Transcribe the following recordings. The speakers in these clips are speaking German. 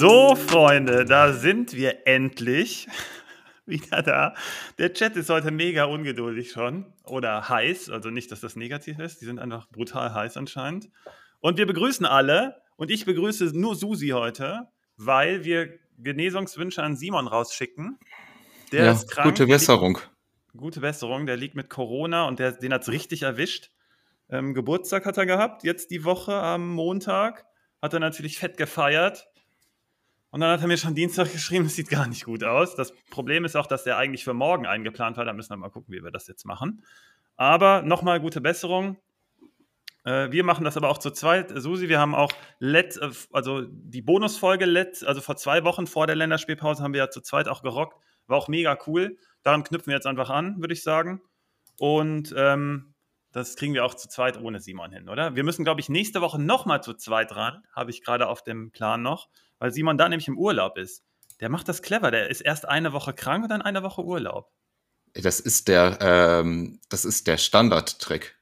So, Freunde, da sind wir endlich wieder da. Der Chat ist heute mega ungeduldig schon oder heiß. Also nicht, dass das negativ ist. Die sind einfach brutal heiß anscheinend. Und wir begrüßen alle. Und ich begrüße nur Susi heute, weil wir Genesungswünsche an Simon rausschicken. Der ja, ist krank. Gute Besserung. gute Besserung. Der liegt mit Corona und der, den hat es richtig erwischt. Ähm, Geburtstag hat er gehabt, jetzt die Woche am Montag. Hat er natürlich fett gefeiert. Und dann hat er mir schon Dienstag geschrieben, es sieht gar nicht gut aus. Das Problem ist auch, dass der eigentlich für morgen eingeplant war. Da müssen wir mal gucken, wie wir das jetzt machen. Aber nochmal gute Besserung. Äh, wir machen das aber auch zu zweit. Susi, wir haben auch let, äh, also die Bonusfolge let, also vor zwei Wochen vor der Länderspielpause haben wir ja zu zweit auch gerockt. War auch mega cool. Daran knüpfen wir jetzt einfach an, würde ich sagen. Und ähm, das kriegen wir auch zu zweit ohne Simon hin, oder? Wir müssen, glaube ich, nächste Woche nochmal zu zweit ran, habe ich gerade auf dem Plan noch, weil Simon da nämlich im Urlaub ist. Der macht das clever. Der ist erst eine Woche krank und dann eine Woche Urlaub. Das ist der, ähm, das ist der Standardtrick.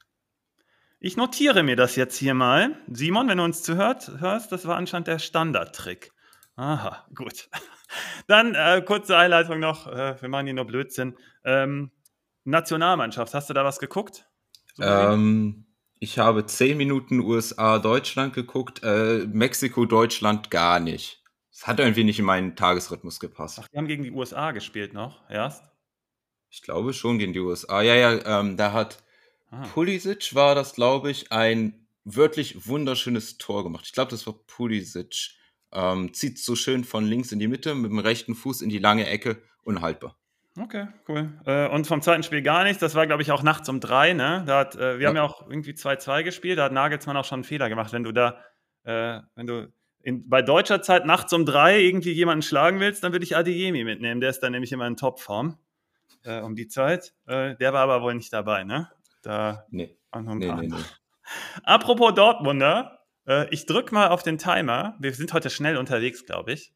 Ich notiere mir das jetzt hier mal. Simon, wenn du uns zuhört, hörst, das war anscheinend der Standardtrick. Aha, gut. Dann äh, kurze Einleitung noch. Äh, wir machen hier nur Blödsinn. Ähm, Nationalmannschaft, hast du da was geguckt? Ähm, ich habe 10 Minuten USA-Deutschland geguckt, äh, Mexiko-Deutschland gar nicht. Das hat irgendwie nicht in meinen Tagesrhythmus gepasst. Ach, die haben gegen die USA gespielt noch, erst? Ich glaube schon gegen die USA. Ja, ja, ähm, da hat ah. Pulisic, war das, glaube ich, ein wirklich wunderschönes Tor gemacht. Ich glaube, das war Pulisic. Ähm, zieht so schön von links in die Mitte, mit dem rechten Fuß in die lange Ecke, unhaltbar. Okay, cool. Äh, und vom zweiten Spiel gar nichts. Das war, glaube ich, auch nachts um drei. Ne? Da hat, äh, wir ja. haben ja auch irgendwie 2-2 gespielt. Da hat Nagelsmann auch schon einen Fehler gemacht. Wenn du da, äh, wenn du in, bei deutscher Zeit nachts um drei irgendwie jemanden schlagen willst, dann würde ich Adeyemi mitnehmen. Der ist dann nämlich immer in Topform um die Zeit. Der war aber wohl nicht dabei, ne? Da nee. Nee, nee, nee. Apropos Dortmunder, äh, ich drücke mal auf den Timer. Wir sind heute schnell unterwegs, glaube ich.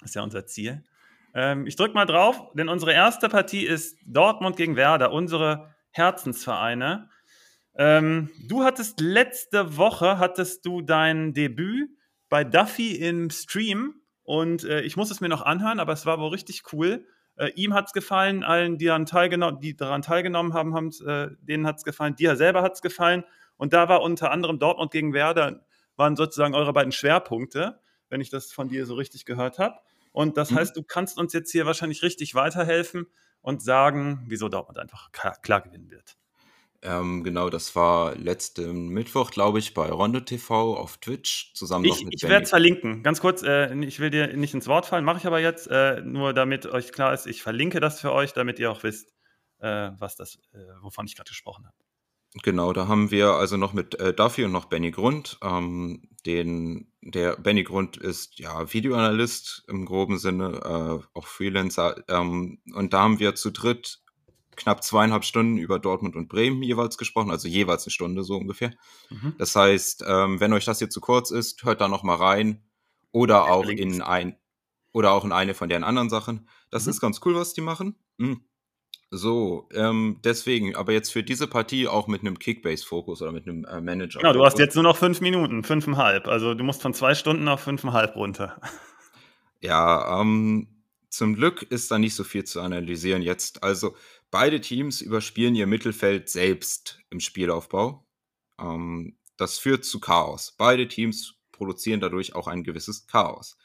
Das ist ja unser Ziel. Ähm, ich drücke mal drauf, denn unsere erste Partie ist Dortmund gegen Werder, unsere Herzensvereine. Ähm, du hattest letzte Woche hattest du dein Debüt bei Duffy im Stream und äh, ich muss es mir noch anhören, aber es war wohl richtig cool. Äh, ihm hat es gefallen, allen, die daran, teilgenommen, die daran teilgenommen haben, äh, denen hat es gefallen, dir selber hat es gefallen. Und da war unter anderem Dortmund gegen Werder, waren sozusagen eure beiden Schwerpunkte, wenn ich das von dir so richtig gehört habe. Und das mhm. heißt, du kannst uns jetzt hier wahrscheinlich richtig weiterhelfen und sagen, wieso Dortmund einfach klar, gewinnen wird. Ähm, genau, das war letzten Mittwoch, glaube ich, bei Rondo TV auf Twitch zusammen ich, noch mit Ich werde es verlinken. Ganz kurz, äh, ich will dir nicht ins Wort fallen, mache ich aber jetzt, äh, nur damit euch klar ist, ich verlinke das für euch, damit ihr auch wisst, äh, was das, äh, wovon ich gerade gesprochen habe. Genau, da haben wir also noch mit äh, Duffy und noch Benny Grund. Ähm, den, der Benny Grund ist ja Videoanalyst im groben Sinne, äh, auch Freelancer. Ähm, und da haben wir zu dritt knapp zweieinhalb Stunden über Dortmund und Bremen jeweils gesprochen, also jeweils eine Stunde so ungefähr. Mhm. Das heißt, ähm, wenn euch das hier zu kurz ist, hört da noch mal rein oder auch in ein oder auch in eine von deren anderen Sachen. Das mhm. ist ganz cool, was die machen. Mhm. So, ähm, deswegen, aber jetzt für diese Partie auch mit einem Kickbase-Fokus oder mit einem äh, Manager. Genau, du hast jetzt nur noch fünf Minuten, fünfeinhalb. Also du musst von zwei Stunden auf fünfeinhalb runter. Ja, ähm, zum Glück ist da nicht so viel zu analysieren jetzt. Also beide Teams überspielen ihr Mittelfeld selbst im Spielaufbau. Ähm, das führt zu Chaos. Beide Teams produzieren dadurch auch ein gewisses Chaos.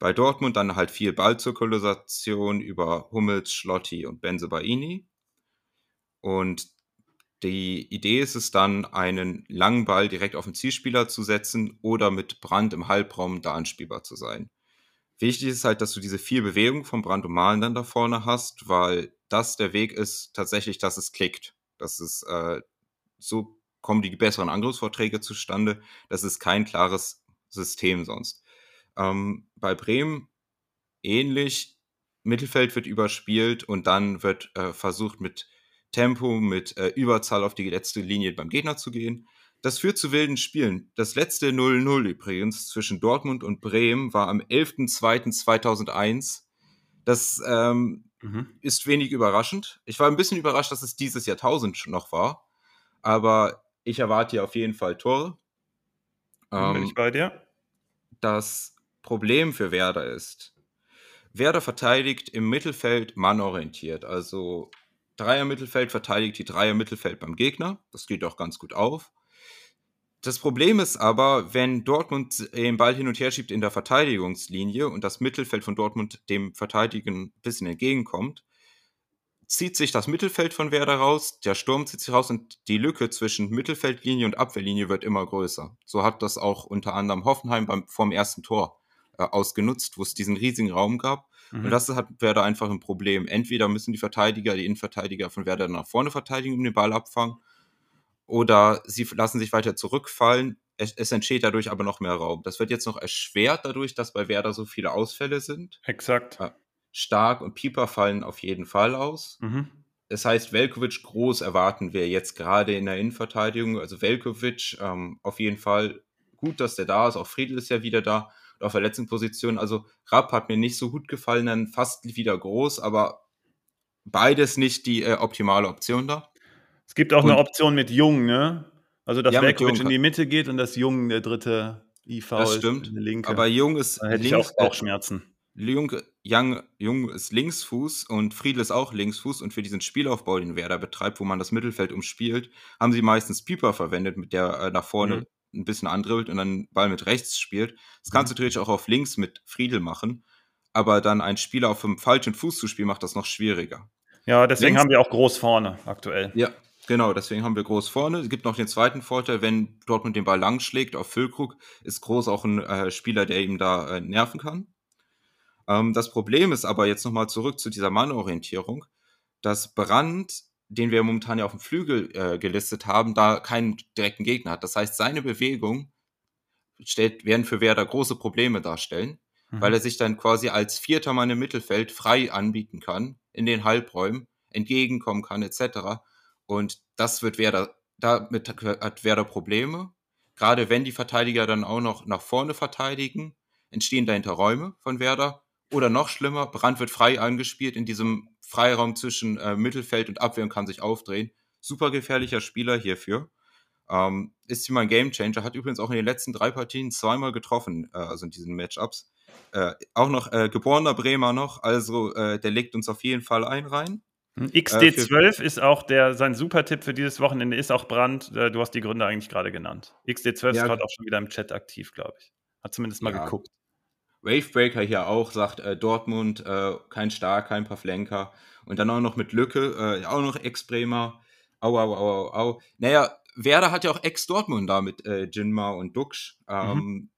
Bei Dortmund dann halt viel Ballzirkulation über Hummels, Schlotti und Benzebaini. Und die Idee ist es dann, einen langen Ball direkt auf den Zielspieler zu setzen oder mit Brand im Halbraum da anspielbar zu sein. Wichtig ist halt, dass du diese vier Bewegungen vom Brand und Malen dann da vorne hast, weil das der Weg ist tatsächlich, dass es klickt. Das ist, äh, so kommen die besseren Angriffsvorträge zustande. Das ist kein klares System sonst. Ähm, bei Bremen ähnlich. Mittelfeld wird überspielt und dann wird äh, versucht mit Tempo, mit äh, Überzahl auf die letzte Linie beim Gegner zu gehen. Das führt zu wilden Spielen. Das letzte 0-0 übrigens zwischen Dortmund und Bremen war am 11.02.2001. Das ähm, mhm. ist wenig überraschend. Ich war ein bisschen überrascht, dass es dieses Jahrtausend noch war. Aber ich erwarte hier auf jeden Fall Tore. Ähm, Bin ich bei dir? Das Problem für Werder ist, Werder verteidigt im Mittelfeld mannorientiert. Also Dreier-Mittelfeld verteidigt die Dreier-Mittelfeld beim Gegner. Das geht auch ganz gut auf. Das Problem ist aber, wenn Dortmund den Ball hin und her schiebt in der Verteidigungslinie und das Mittelfeld von Dortmund dem Verteidigen ein bisschen entgegenkommt, zieht sich das Mittelfeld von Werder raus, der Sturm zieht sich raus und die Lücke zwischen Mittelfeldlinie und Abwehrlinie wird immer größer. So hat das auch unter anderem Hoffenheim beim, vorm ersten Tor ausgenutzt, wo es diesen riesigen Raum gab. Mhm. Und das hat Werder einfach ein Problem. Entweder müssen die Verteidiger, die Innenverteidiger von Werder nach vorne verteidigen, um den Ball abfangen, oder sie lassen sich weiter zurückfallen. Es, es, entsteht dadurch aber noch mehr Raum. Das wird jetzt noch erschwert dadurch, dass bei Werder so viele Ausfälle sind. Exakt. Stark und Pieper fallen auf jeden Fall aus. Mhm. Das heißt, Velkovic groß erwarten wir jetzt gerade in der Innenverteidigung. Also Velkovic ähm, auf jeden Fall gut, dass der da ist. Auch Friedl ist ja wieder da. Auf der letzten Position, also Rapp hat mir nicht so gut gefallen, dann fast wieder groß, aber beides nicht die äh, optimale Option da. Es gibt auch und, eine Option mit Jung, ne? Also, dass ja, Velkovic in die Mitte geht und dass Jung der dritte IV das stimmt. ist. Linke. Aber Jung ist da hätte links, ich auch Bauchschmerzen. Jung, Young, Jung ist Linksfuß und Friedl ist auch Linksfuß und für diesen Spielaufbau, den Werder betreibt, wo man das Mittelfeld umspielt, haben sie meistens Pieper verwendet, mit der äh, nach vorne mhm. Ein bisschen andribbelt und dann Ball mit rechts spielt. Das kannst mhm. du theoretisch auch auf links mit Friedl machen, aber dann ein Spieler auf dem falschen Fuß zu spielen, macht das noch schwieriger. Ja, deswegen Links haben wir auch groß vorne aktuell. Ja, Genau, deswegen haben wir Groß vorne. Es gibt noch den zweiten Vorteil, wenn Dortmund den Ball lang schlägt auf Füllkrug, ist Groß auch ein äh, Spieler, der ihm da äh, nerven kann. Ähm, das Problem ist aber jetzt nochmal zurück zu dieser Mannorientierung, dass Brand, den wir momentan ja auf dem Flügel äh, gelistet haben, da keinen direkten Gegner hat. Das heißt, seine Bewegung stellt, werden für Werder große Probleme darstellen, mhm. weil er sich dann quasi als vierter Mann im Mittelfeld frei anbieten kann, in den Halbräumen, entgegenkommen kann, etc und das wird Werder, damit hat Werder Probleme. Gerade wenn die Verteidiger dann auch noch nach vorne verteidigen, entstehen dahinter Räume von Werder. Oder noch schlimmer, Brand wird frei angespielt in diesem Freiraum zwischen äh, Mittelfeld und Abwehr und kann sich aufdrehen. Super gefährlicher Spieler hierfür. Ähm, ist immer ein Gamechanger, hat übrigens auch in den letzten drei Partien zweimal getroffen, äh, also in diesen Matchups. Äh, auch noch äh, geborener Bremer noch, also äh, der legt uns auf jeden Fall ein rein. XD12 äh, ist auch der, sein Super-Tipp für dieses Wochenende ist auch Brand. Äh, du hast die Gründe eigentlich gerade genannt. XD12 ja. ist gerade auch schon wieder im Chat aktiv, glaube ich. Hat zumindest mal ja. geguckt. Wavebreaker hier auch sagt äh, Dortmund, äh, kein Stark, kein Pavlenka. Und dann auch noch mit Lücke, äh, auch noch Ex-Bremer. Au, au, au, au, au. Naja, Werder hat ja auch Ex-Dortmund da mit äh, Jinma und Duxch. Ähm, mhm.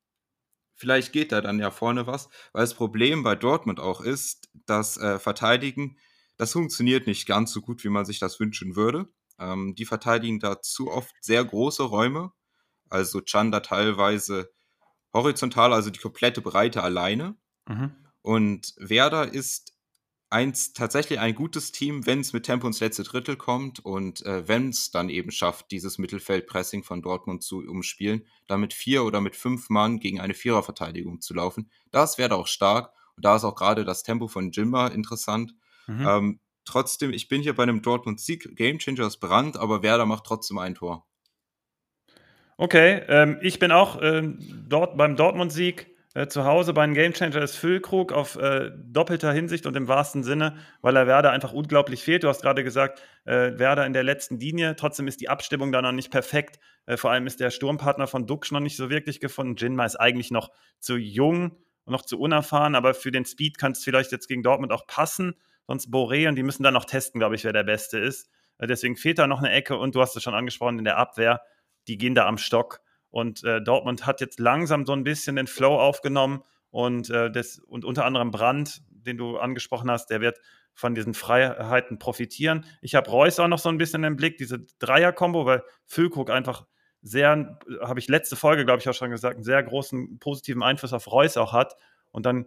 Vielleicht geht da dann ja vorne was, weil das Problem bei Dortmund auch ist, dass äh, Verteidigen das funktioniert nicht ganz so gut, wie man sich das wünschen würde. Ähm, die verteidigen da zu oft sehr große Räume. Also Chanda teilweise horizontal, also die komplette Breite alleine. Mhm. Und Werder ist eins, tatsächlich ein gutes Team, wenn es mit Tempo ins letzte Drittel kommt und äh, wenn es dann eben schafft, dieses Mittelfeldpressing von Dortmund zu umspielen, damit vier oder mit fünf Mann gegen eine Viererverteidigung zu laufen. Das wäre auch stark. Und da ist auch gerade das Tempo von Jimba interessant. Mhm. Ähm, trotzdem, ich bin hier bei einem Dortmund-Sieg. Gamechanger ist Brand, aber Werder macht trotzdem ein Tor. Okay, ähm, ich bin auch ähm, dort beim Dortmund-Sieg äh, zu Hause bei einem Gamechanger ist Füllkrug auf äh, doppelter Hinsicht und im wahrsten Sinne, weil er Werder einfach unglaublich fehlt. Du hast gerade gesagt, äh, Werder in der letzten Linie. Trotzdem ist die Abstimmung da noch nicht perfekt. Äh, vor allem ist der Sturmpartner von Duxch noch nicht so wirklich gefunden. Jinma ist eigentlich noch zu jung und noch zu unerfahren, aber für den Speed kann es vielleicht jetzt gegen Dortmund auch passen sonst Boré und die müssen dann noch testen, glaube ich, wer der Beste ist. Äh, deswegen fehlt da noch eine Ecke und du hast es schon angesprochen in der Abwehr, die gehen da am Stock. Und äh, Dortmund hat jetzt langsam so ein bisschen den Flow aufgenommen und, äh, das, und unter anderem Brand, den du angesprochen hast, der wird von diesen Freiheiten profitieren. Ich habe Reus auch noch so ein bisschen im Blick, diese Dreier-Kombo, weil Füllkrug einfach sehr, habe ich letzte Folge, glaube ich, auch schon gesagt, einen sehr großen positiven Einfluss auf Reus auch hat. Und dann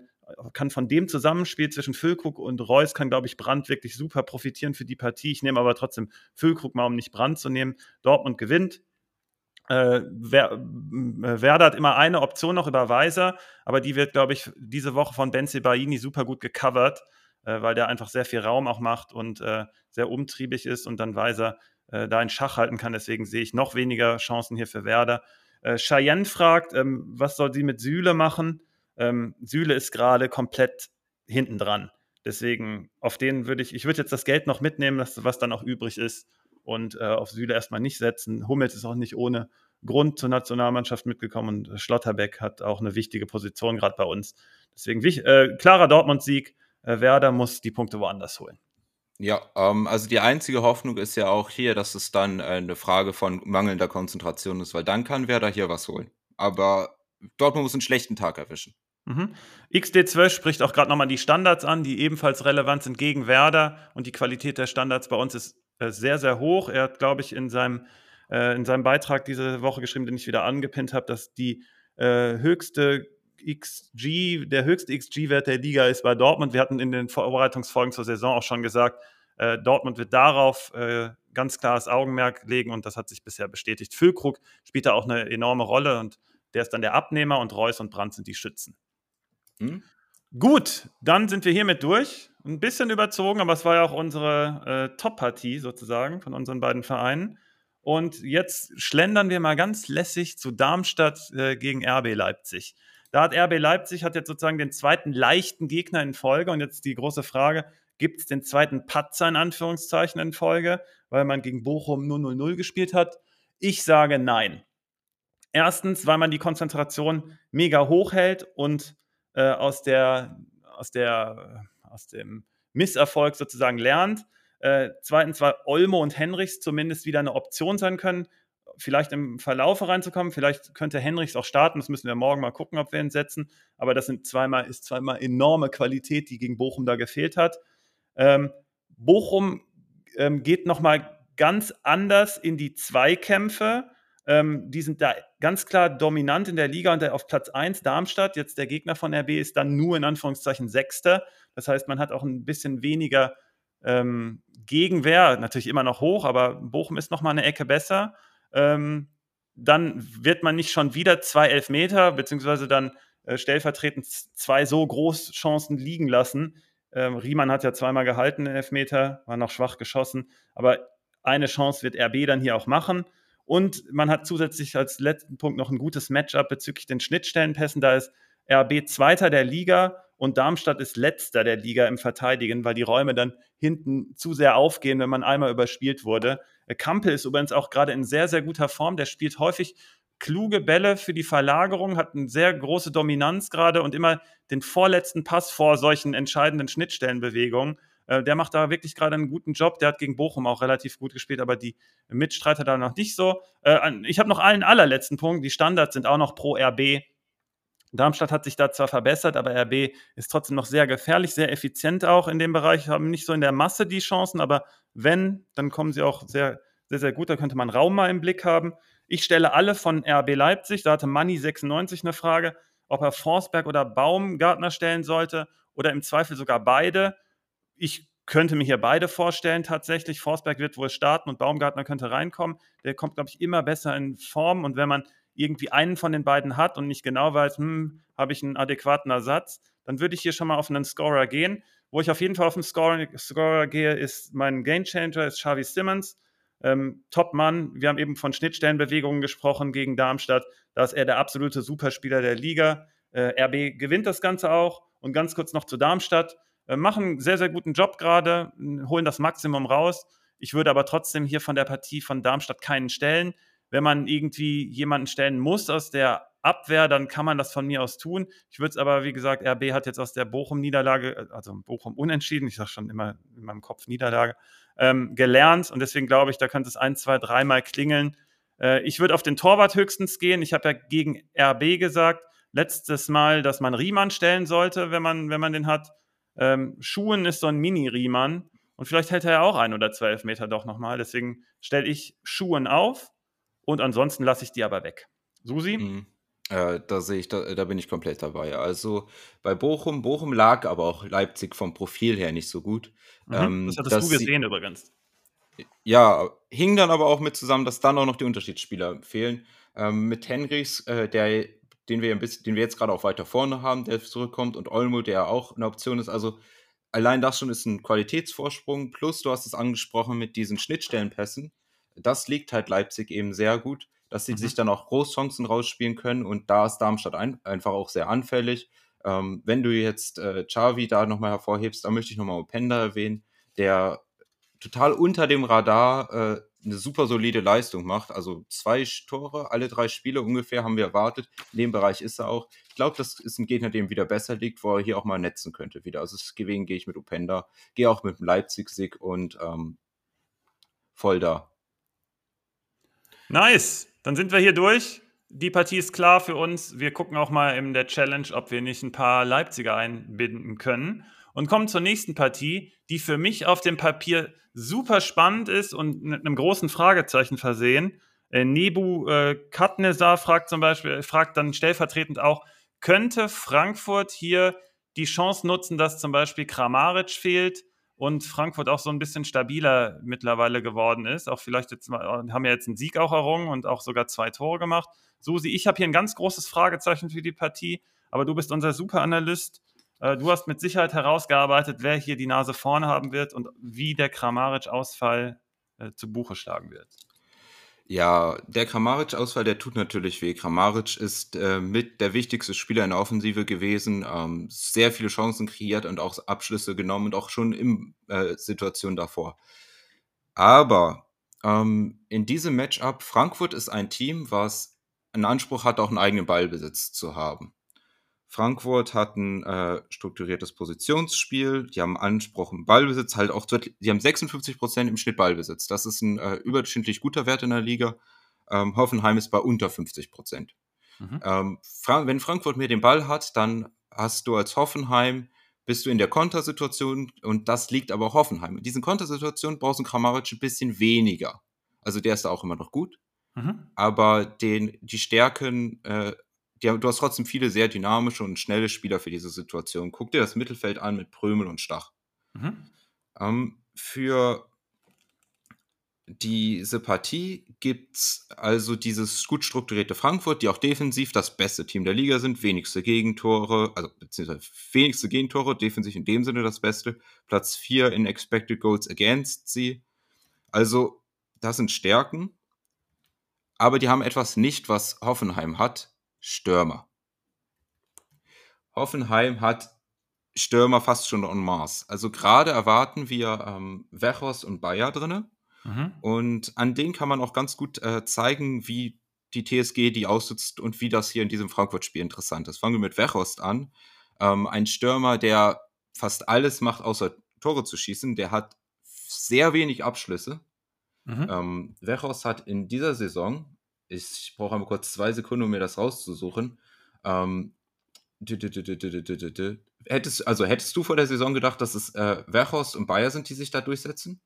kann von dem Zusammenspiel zwischen Füllkrug und Reus, kann, glaube ich, Brandt wirklich super profitieren für die Partie. Ich nehme aber trotzdem Füllkrug mal, um nicht Brandt zu nehmen. Dortmund gewinnt. Äh, äh, Werder hat immer eine Option noch über Weiser, aber die wird, glaube ich, diese Woche von Benze Baini super gut gecovert, äh, weil der einfach sehr viel Raum auch macht und äh, sehr umtriebig ist und dann Weiser äh, da in Schach halten kann. Deswegen sehe ich noch weniger Chancen hier für Werder. Äh, Cheyenne fragt, ähm, was soll sie mit Sühle machen? Ähm, Süle ist gerade komplett hinten dran. Deswegen, auf den würde ich, ich würde jetzt das Geld noch mitnehmen, das, was dann auch übrig ist, und äh, auf Süle erstmal nicht setzen. Hummels ist auch nicht ohne Grund zur Nationalmannschaft mitgekommen und Schlotterbeck hat auch eine wichtige Position gerade bei uns. Deswegen äh, klarer Dortmund-Sieg. Äh, Werder muss die Punkte woanders holen. Ja, ähm, also die einzige Hoffnung ist ja auch hier, dass es dann äh, eine Frage von mangelnder Konzentration ist, weil dann kann Werder hier was holen. Aber Dortmund muss einen schlechten Tag erwischen. Mhm. XD12 spricht auch gerade nochmal die Standards an, die ebenfalls relevant sind gegen Werder. Und die Qualität der Standards bei uns ist sehr, sehr hoch. Er hat, glaube ich, in seinem, äh, in seinem Beitrag diese Woche geschrieben, den ich wieder angepinnt habe, dass die äh, höchste XG, der höchste XG-Wert der Liga ist bei Dortmund. Wir hatten in den Vorbereitungsfolgen zur Saison auch schon gesagt, äh, Dortmund wird darauf äh, ganz klares Augenmerk legen und das hat sich bisher bestätigt. Füllkrug spielt da auch eine enorme Rolle und der ist dann der Abnehmer und Reus und Brandt sind die Schützen. Hm? Gut, dann sind wir hiermit durch. Ein bisschen überzogen, aber es war ja auch unsere äh, Top-Partie sozusagen von unseren beiden Vereinen. Und jetzt schlendern wir mal ganz lässig zu Darmstadt äh, gegen RB Leipzig. Da hat RB Leipzig hat jetzt sozusagen den zweiten leichten Gegner in Folge. Und jetzt die große Frage: Gibt es den zweiten Patzer in Anführungszeichen in Folge, weil man gegen Bochum nur 0-0 gespielt hat? Ich sage nein. Erstens, weil man die Konzentration mega hoch hält und äh, aus, der, aus, der, aus dem Misserfolg sozusagen lernt. Äh, zweitens, weil Olmo und Henrichs zumindest wieder eine Option sein können, vielleicht im Verlauf reinzukommen. Vielleicht könnte Henrichs auch starten. Das müssen wir morgen mal gucken, ob wir ihn setzen. Aber das sind zweimal, ist zweimal enorme Qualität, die gegen Bochum da gefehlt hat. Ähm, Bochum ähm, geht nochmal ganz anders in die Zweikämpfe. Ähm, die sind da ganz klar dominant in der Liga und auf Platz 1 Darmstadt. Jetzt der Gegner von RB ist dann nur in Anführungszeichen Sechster. Das heißt, man hat auch ein bisschen weniger ähm, Gegenwehr, natürlich immer noch hoch, aber Bochum ist nochmal eine Ecke besser. Ähm, dann wird man nicht schon wieder zwei Elfmeter, beziehungsweise dann äh, stellvertretend zwei so Großchancen liegen lassen. Ähm, Riemann hat ja zweimal gehalten in Elfmeter, war noch schwach geschossen, aber eine Chance wird RB dann hier auch machen. Und man hat zusätzlich als letzten Punkt noch ein gutes Matchup bezüglich den Schnittstellenpässen. Da ist RB Zweiter der Liga und Darmstadt ist Letzter der Liga im Verteidigen, weil die Räume dann hinten zu sehr aufgehen, wenn man einmal überspielt wurde. Äh, Kampel ist übrigens auch gerade in sehr, sehr guter Form. Der spielt häufig kluge Bälle für die Verlagerung, hat eine sehr große Dominanz gerade und immer den vorletzten Pass vor solchen entscheidenden Schnittstellenbewegungen. Äh, der macht da wirklich gerade einen guten Job. Der hat gegen Bochum auch relativ gut gespielt, aber die Mitstreiter da noch nicht so. Äh, ich habe noch einen allerletzten Punkt. Die Standards sind auch noch pro RB. Darmstadt hat sich da zwar verbessert, aber RB ist trotzdem noch sehr gefährlich, sehr effizient auch in dem Bereich, haben nicht so in der Masse die Chancen, aber wenn, dann kommen sie auch sehr, sehr, sehr gut. Da könnte man Raum mal im Blick haben. Ich stelle alle von RB Leipzig. Da hatte Money96 eine Frage, ob er Forsberg oder Baumgartner stellen sollte oder im Zweifel sogar beide. Ich könnte mir hier beide vorstellen tatsächlich. Forsberg wird wohl starten und Baumgartner könnte reinkommen. Der kommt, glaube ich, immer besser in Form. Und wenn man irgendwie einen von den beiden hat und nicht genau weiß, hm, habe ich einen adäquaten Ersatz, dann würde ich hier schon mal auf einen Scorer gehen. Wo ich auf jeden Fall auf einen Scorer, Scorer gehe, ist mein Gamechanger, ist Xavi Simmons. Ähm, Top-Mann. Wir haben eben von Schnittstellenbewegungen gesprochen gegen Darmstadt. Da ist er der absolute Superspieler der Liga. Äh, RB gewinnt das Ganze auch. Und ganz kurz noch zu Darmstadt. Äh, machen einen sehr, sehr guten Job gerade, holen das Maximum raus. Ich würde aber trotzdem hier von der Partie von Darmstadt keinen stellen. Wenn man irgendwie jemanden stellen muss aus der Abwehr, dann kann man das von mir aus tun. Ich würde es aber, wie gesagt, RB hat jetzt aus der Bochum-Niederlage, also Bochum unentschieden, ich sage schon immer in meinem Kopf Niederlage, ähm, gelernt und deswegen glaube ich, da könnte es ein, zwei, dreimal klingeln. Äh, ich würde auf den Torwart höchstens gehen. Ich habe ja gegen RB gesagt, letztes Mal, dass man Riemann stellen sollte, wenn man, wenn man den hat. Ähm, Schuhen ist so ein Mini-Riemann und vielleicht hält er ja auch ein oder zwei Elfmeter doch nochmal. Deswegen stelle ich Schuhen auf und ansonsten lasse ich die aber weg. Susi? Mhm. Äh, da sehe ich, da, da bin ich komplett dabei. Also bei Bochum, Bochum lag aber auch Leipzig vom Profil her nicht so gut. Mhm, ähm, das hattest du gesehen übrigens. Ja, hing dann aber auch mit zusammen, dass dann auch noch die Unterschiedsspieler fehlen. Ähm, mit Henrichs, äh, der, den wir, ein bisschen, den wir jetzt gerade auch weiter vorne haben, der zurückkommt, und Olmo, der auch eine Option ist. Also allein das schon ist ein Qualitätsvorsprung. Plus, du hast es angesprochen mit diesen Schnittstellenpässen. Das liegt halt Leipzig eben sehr gut dass sie mhm. sich dann auch Großchancen rausspielen können. Und da ist Darmstadt ein, einfach auch sehr anfällig. Ähm, wenn du jetzt äh, Xavi da nochmal hervorhebst, da möchte ich nochmal Openda erwähnen, der total unter dem Radar äh, eine super solide Leistung macht. Also zwei Tore, alle drei Spiele ungefähr haben wir erwartet. In dem Bereich ist er auch. Ich glaube, das ist ein Gegner, dem wieder besser liegt, wo er hier auch mal netzen könnte wieder. Also deswegen gehe ich mit Openda, gehe auch mit Leipzig-Sieg und ähm, voll da. Nice. Dann sind wir hier durch. Die Partie ist klar für uns. Wir gucken auch mal in der Challenge, ob wir nicht ein paar Leipziger einbinden können. Und kommen zur nächsten Partie, die für mich auf dem Papier super spannend ist und mit einem großen Fragezeichen versehen. Äh, Nebu äh, Katnesar fragt zum Beispiel, fragt dann stellvertretend auch, könnte Frankfurt hier die Chance nutzen, dass zum Beispiel Kramaric fehlt und Frankfurt auch so ein bisschen stabiler mittlerweile geworden ist. Auch vielleicht jetzt haben ja jetzt einen Sieg auch errungen und auch sogar zwei Tore gemacht. Susi, ich habe hier ein ganz großes Fragezeichen für die Partie, aber du bist unser Superanalyst. Äh, du hast mit Sicherheit herausgearbeitet, wer hier die Nase vorne haben wird und wie der Kramaric-Ausfall äh, zu Buche schlagen wird. Ja, der Kramaric-Ausfall, der tut natürlich weh. Kramaric ist äh, mit der wichtigste Spieler in der Offensive gewesen, ähm, sehr viele Chancen kreiert und auch Abschlüsse genommen und auch schon in äh, Situationen davor. Aber ähm, in diesem Matchup, Frankfurt ist ein Team, was einen Anspruch hat, auch einen eigenen Ballbesitz zu haben. Frankfurt hat ein äh, strukturiertes Positionsspiel, die haben Anspruch im Ballbesitz, halt auch, die haben 56 Prozent im Schnitt Ballbesitz. Das ist ein äh, überdurchschnittlich guter Wert in der Liga. Ähm, Hoffenheim ist bei unter 50 Prozent. Mhm. Ähm, Fra wenn Frankfurt mehr den Ball hat, dann hast du als Hoffenheim, bist du in der Kontersituation und das liegt aber auch Hoffenheim. In diesen Kontersituationen brauchst du Kramaric ein bisschen weniger. Also der ist da auch immer noch gut. Mhm. Aber den, die Stärken äh, die, du hast trotzdem viele sehr dynamische und schnelle Spieler für diese Situation. Guck dir das Mittelfeld an mit Prömel und Stach. Mhm. Ähm, für diese Partie gibt es also dieses gut strukturierte Frankfurt, die auch defensiv das beste Team der Liga sind, wenigste Gegentore, also beziehungsweise wenigste Gegentore, defensiv in dem Sinne das Beste, Platz 4 in Expected Goals Against sie. Also, das sind Stärken, aber die haben etwas nicht, was Hoffenheim hat, Stürmer. Hoffenheim hat Stürmer fast schon en masse. Also gerade erwarten wir ähm, Wechos und Bayer drinne. Mhm. Und an denen kann man auch ganz gut äh, zeigen, wie die TSG die aussitzt und wie das hier in diesem Frankfurt-Spiel interessant ist. Fangen wir mit Wechost an. Ähm, ein Stürmer, der fast alles macht, außer Tore zu schießen. Der hat sehr wenig Abschlüsse. Mhm. Ähm, hat in dieser Saison ich brauche einmal kurz zwei Sekunden, um mir das rauszusuchen. Hättest, also hättest du vor der Saison gedacht, dass es äh, Verhorst und Bayer sind, die sich da durchsetzen?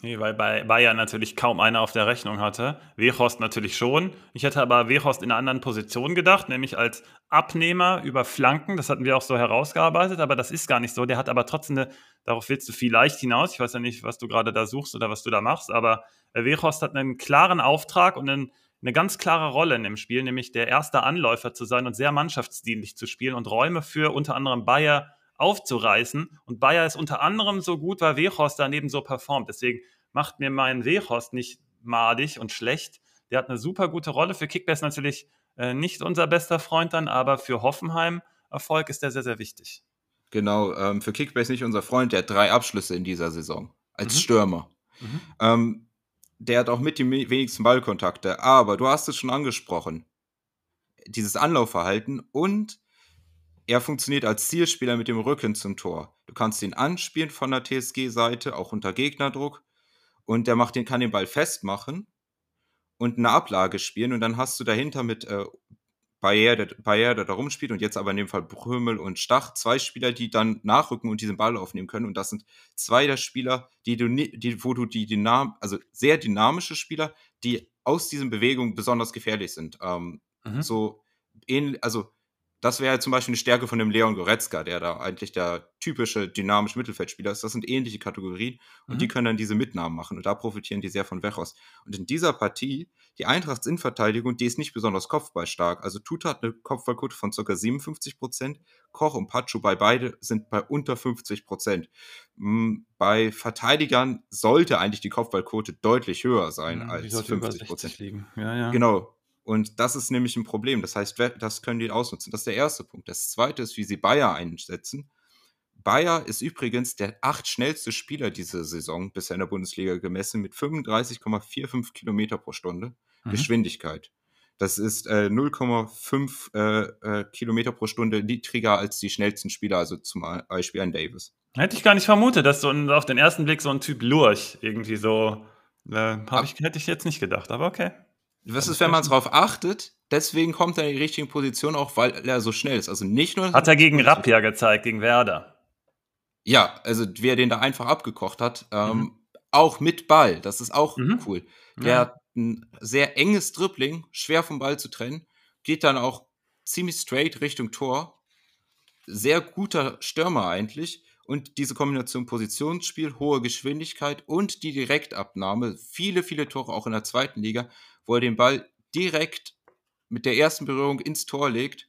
Nee, weil bei Bayern natürlich kaum einer auf der Rechnung hatte. Wehorst natürlich schon. Ich hätte aber Wehorst in einer anderen Position gedacht, nämlich als Abnehmer über Flanken. Das hatten wir auch so herausgearbeitet, aber das ist gar nicht so. Der hat aber trotzdem eine, darauf willst du vielleicht hinaus. Ich weiß ja nicht, was du gerade da suchst oder was du da machst, aber Wehorst hat einen klaren Auftrag und einen eine ganz klare Rolle in dem Spiel, nämlich der erste Anläufer zu sein und sehr mannschaftsdienlich zu spielen und Räume für unter anderem Bayer aufzureißen. Und Bayer ist unter anderem so gut, weil Wehorst daneben so performt. Deswegen macht mir mein Wehorst nicht madig und schlecht. Der hat eine super gute Rolle. Für Kickbase natürlich äh, nicht unser bester Freund dann, aber für Hoffenheim Erfolg ist der sehr, sehr wichtig. Genau, ähm, für Kickbase nicht unser Freund. Der hat drei Abschlüsse in dieser Saison als mhm. Stürmer. Mhm. Ähm, der hat auch mit die wenigsten Ballkontakte. Aber du hast es schon angesprochen. Dieses Anlaufverhalten und er funktioniert als Zielspieler mit dem Rücken zum Tor. Du kannst ihn anspielen von der TSG-Seite, auch unter Gegnerdruck. Und der macht den, kann den Ball festmachen und eine Ablage spielen. Und dann hast du dahinter mit äh, Bayer, der, Bayer, der da rumspielt und jetzt aber in dem Fall Brömel und Stach, zwei Spieler, die dann nachrücken und diesen Ball aufnehmen können. Und das sind zwei der Spieler, die du, die, wo du die Dynam also sehr dynamische Spieler, die aus diesen Bewegungen besonders gefährlich sind. Ähm, mhm. So ähnlich, also das wäre zum Beispiel eine Stärke von dem Leon Goretzka, der da eigentlich der typische dynamische Mittelfeldspieler ist. Das sind ähnliche Kategorien und mhm. die können dann diese Mitnahmen machen und da profitieren die sehr von Wechos. Und in dieser Partie, die Eintrachts Innenverteidigung, die ist nicht besonders kopfballstark. Also Tuta hat eine Kopfballquote von ca. 57 Prozent, Koch und Pacho bei beide sind bei unter 50 Prozent. Hm, bei Verteidigern sollte eigentlich die Kopfballquote deutlich höher sein mhm, als 50 Prozent. Ja, ja. Genau. Und das ist nämlich ein Problem. Das heißt, das können die ausnutzen. Das ist der erste Punkt. Das zweite ist, wie sie Bayer einsetzen. Bayer ist übrigens der acht schnellste Spieler diese Saison bisher in der Bundesliga gemessen mit 35,45 Kilometer pro Stunde mhm. Geschwindigkeit. Das ist äh, 0,5 äh, äh, Kilometer pro Stunde niedriger als die schnellsten Spieler, also zum Beispiel ein Davis. Hätte ich gar nicht vermutet, dass so ein, auf den ersten Blick so ein Typ Lurch irgendwie so. Äh, ich, hätte ich jetzt nicht gedacht, aber okay. Was ist, wenn man darauf achtet? Deswegen kommt er in die richtige Position, auch weil er so schnell ist. Also nicht nur. Hat er gegen Rapp ja gezeigt, gegen Werder. Ja, also wie er den da einfach abgekocht hat. Ähm, mhm. Auch mit Ball, das ist auch mhm. cool. Der ja. hat ein sehr enges Dribbling, schwer vom Ball zu trennen, geht dann auch ziemlich straight Richtung Tor. Sehr guter Stürmer eigentlich. Und diese Kombination Positionsspiel, hohe Geschwindigkeit und die Direktabnahme, viele, viele Tore auch in der zweiten Liga, wo er den Ball direkt mit der ersten Berührung ins Tor legt.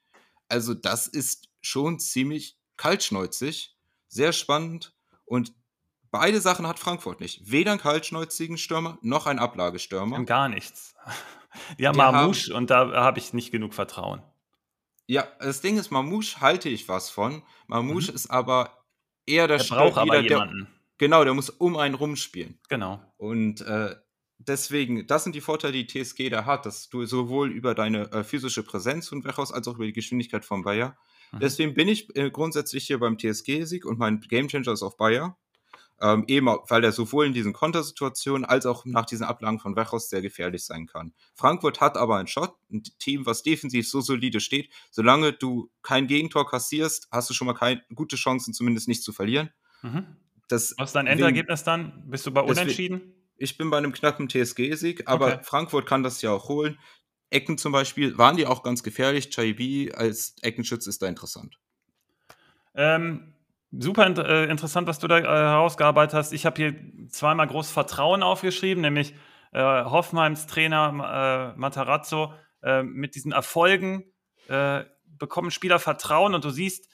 Also das ist schon ziemlich kaltschneuzig, sehr spannend und beide Sachen hat Frankfurt nicht. Weder einen kaltschneuzigen Stürmer noch einen Ablagestürmer. Und gar nichts. Die haben Mamouche und da habe ich nicht genug Vertrauen. Ja, das Ding ist, Mamouche halte ich was von. Mamouche mhm. ist aber eher der, der braucht aber jemanden. Der, genau, der muss um einen rumspielen. Genau. Und äh, deswegen, das sind die Vorteile, die TSG da hat, dass du sowohl über deine äh, physische Präsenz von Wechhaus als auch über die Geschwindigkeit von Bayer. Mhm. Deswegen bin ich äh, grundsätzlich hier beim TSG-Sieg und mein Gamechanger ist auf Bayer. Ähm, eben, weil er sowohl in diesen Kontersituationen als auch nach diesen Ablagen von Wechhaus sehr gefährlich sein kann. Frankfurt hat aber einen Shot, ein Team, was defensiv so solide steht. Solange du kein Gegentor kassierst, hast du schon mal keine gute Chancen, zumindest nicht zu verlieren. Mhm. Das, Was ist dein Endergebnis dann? Bist du bei Unentschieden? Ich bin bei einem knappen TSG-Sieg, aber okay. Frankfurt kann das ja auch holen. Ecken zum Beispiel, waren die auch ganz gefährlich. Chaibi als Eckenschütz ist da interessant. Ähm, super äh, interessant, was du da äh, herausgearbeitet hast. Ich habe hier zweimal groß Vertrauen aufgeschrieben, nämlich äh, Hoffenheims Trainer äh, Matarazzo äh, mit diesen Erfolgen äh, bekommen Spieler Vertrauen und du siehst,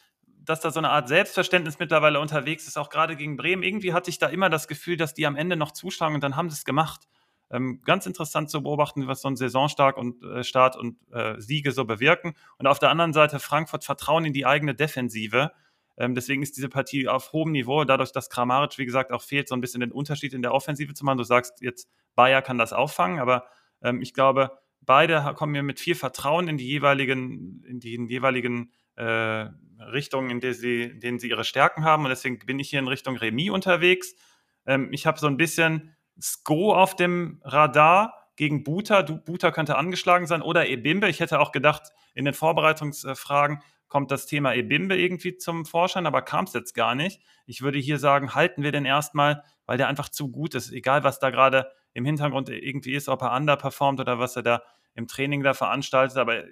dass da so eine Art Selbstverständnis mittlerweile unterwegs ist, auch gerade gegen Bremen. Irgendwie hatte ich da immer das Gefühl, dass die am Ende noch zuschlagen und dann haben sie es gemacht. Ähm, ganz interessant zu beobachten, was so ein Saisonstart und äh, Start und äh, Siege so bewirken. Und auf der anderen Seite Frankfurt Vertrauen in die eigene Defensive. Ähm, deswegen ist diese Partie auf hohem Niveau, dadurch, dass Kramaric, wie gesagt, auch fehlt, so ein bisschen den Unterschied in der Offensive zu machen. Du sagst jetzt, Bayer kann das auffangen, aber ähm, ich glaube, beide kommen mir mit viel Vertrauen in die jeweiligen, in die jeweiligen äh, Richtungen, in, der sie, denen sie ihre Stärken haben. Und deswegen bin ich hier in Richtung Remis unterwegs. Ähm, ich habe so ein bisschen Sko auf dem Radar gegen Buta. Du, Buta könnte angeschlagen sein oder Ebimbe. Ich hätte auch gedacht, in den Vorbereitungsfragen kommt das Thema Ebimbe irgendwie zum Vorschein, aber kam es jetzt gar nicht. Ich würde hier sagen, halten wir den erstmal, weil der einfach zu gut ist. Egal, was da gerade im Hintergrund irgendwie ist, ob er underperformt oder was er da im Training da veranstaltet, aber